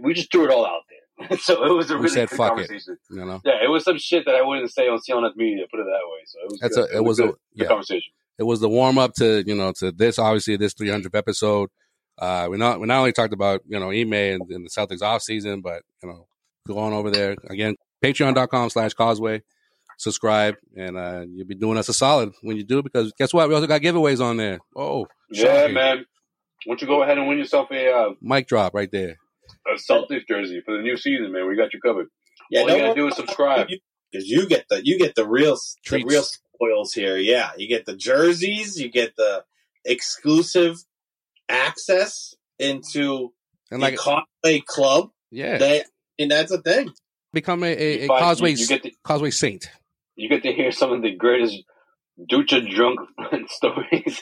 we just threw it all out there. (laughs) so it was a We really said good fuck it. conversation. You know, Yeah, it was some shit that I wouldn't say on CLNS Media. Put it that way. So it was. That's good. a- it was a- good, good yeah. conversation. it was the warm up to you know to this obviously this 300th episode. Uh, we not we not only talked about you know Ime and, and the Celtics off season, but you know going over there again. Patreon.com slash Causeway. Subscribe and uh, you'll be doing us a solid when you do because guess what? We also got giveaways on there. Oh, Yeah, shocking. man. Why don't you go ahead and win yourself a uh, Mic drop right there. A Celtics jersey for the new season, man? We got you covered. Yeah, All no you gotta do is subscribe. because you get the you get the real the real spoils here. Yeah, you get the jerseys, you get the exclusive access into And the like, Causeway Club. yeah, They and that's a thing. become a, a, You a find- Causeway you- you get the- Causeway Saint. You get to hear some of the greatest Ducha drunk (laughs) stories,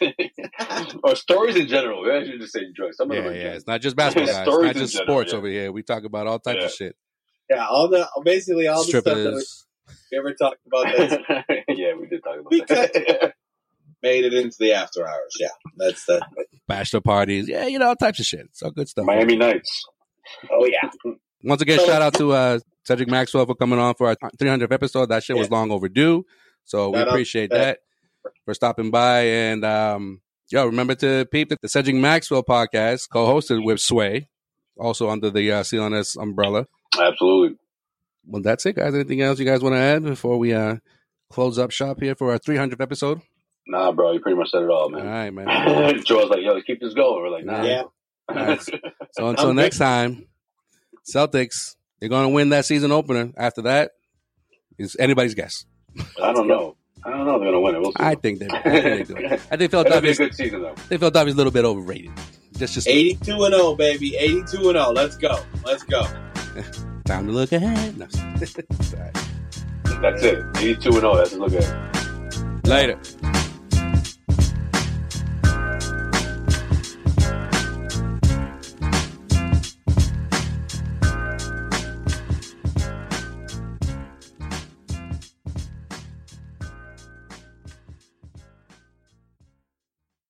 (laughs) or stories in general. We actually just say drunk. Some of Yeah, them yeah. drunk. It's not just basketball, guys. It's Stories not in just general, sports yeah. over here. We talk about all types Yeah. of shit. Yeah, all the basically all the stuff that we Strippers. we ever talked about that (laughs) yeah, we did talk about We that. made it into the after hours. Yeah, that's the bachelor parties. Yeah, you know, all types of shit. It's all good stuff. Miami Nights. oh yeah. Once again, So- shout out to uh, Cedric Maxwell for coming on for our 300th episode. That shit was long overdue. So we Shout out appreciate to that for stopping by. And um, yo, remember to peep the Cedric Maxwell podcast, co hosted with Sway, also under the uh, CLNS umbrella. Absolutely. Well, that's it, guys. Anything else you guys want to add before we uh, close up shop here for our 300th episode? Nah, bro, you pretty much said it all, All man. All right, man. (laughs) Joel's like, yo, let's keep this going. We're like, nah. Yeah. Nice. (laughs) So until next time, Celtics, they're going to win that season opener. After that, is anybody's guess. I don't know. I don't know if they're gonna win it. We'll see. I think they're. I think they're good. (laughs) I think It'll be a good season though. I think Philadelphia's a little bit overrated. Just, just Eighty-two and zero, baby. Eighty-two and zero. Let's go. Let's go. (laughs) time to look ahead. No. (laughs) That's it. 82 and 0. That's a look at. Later.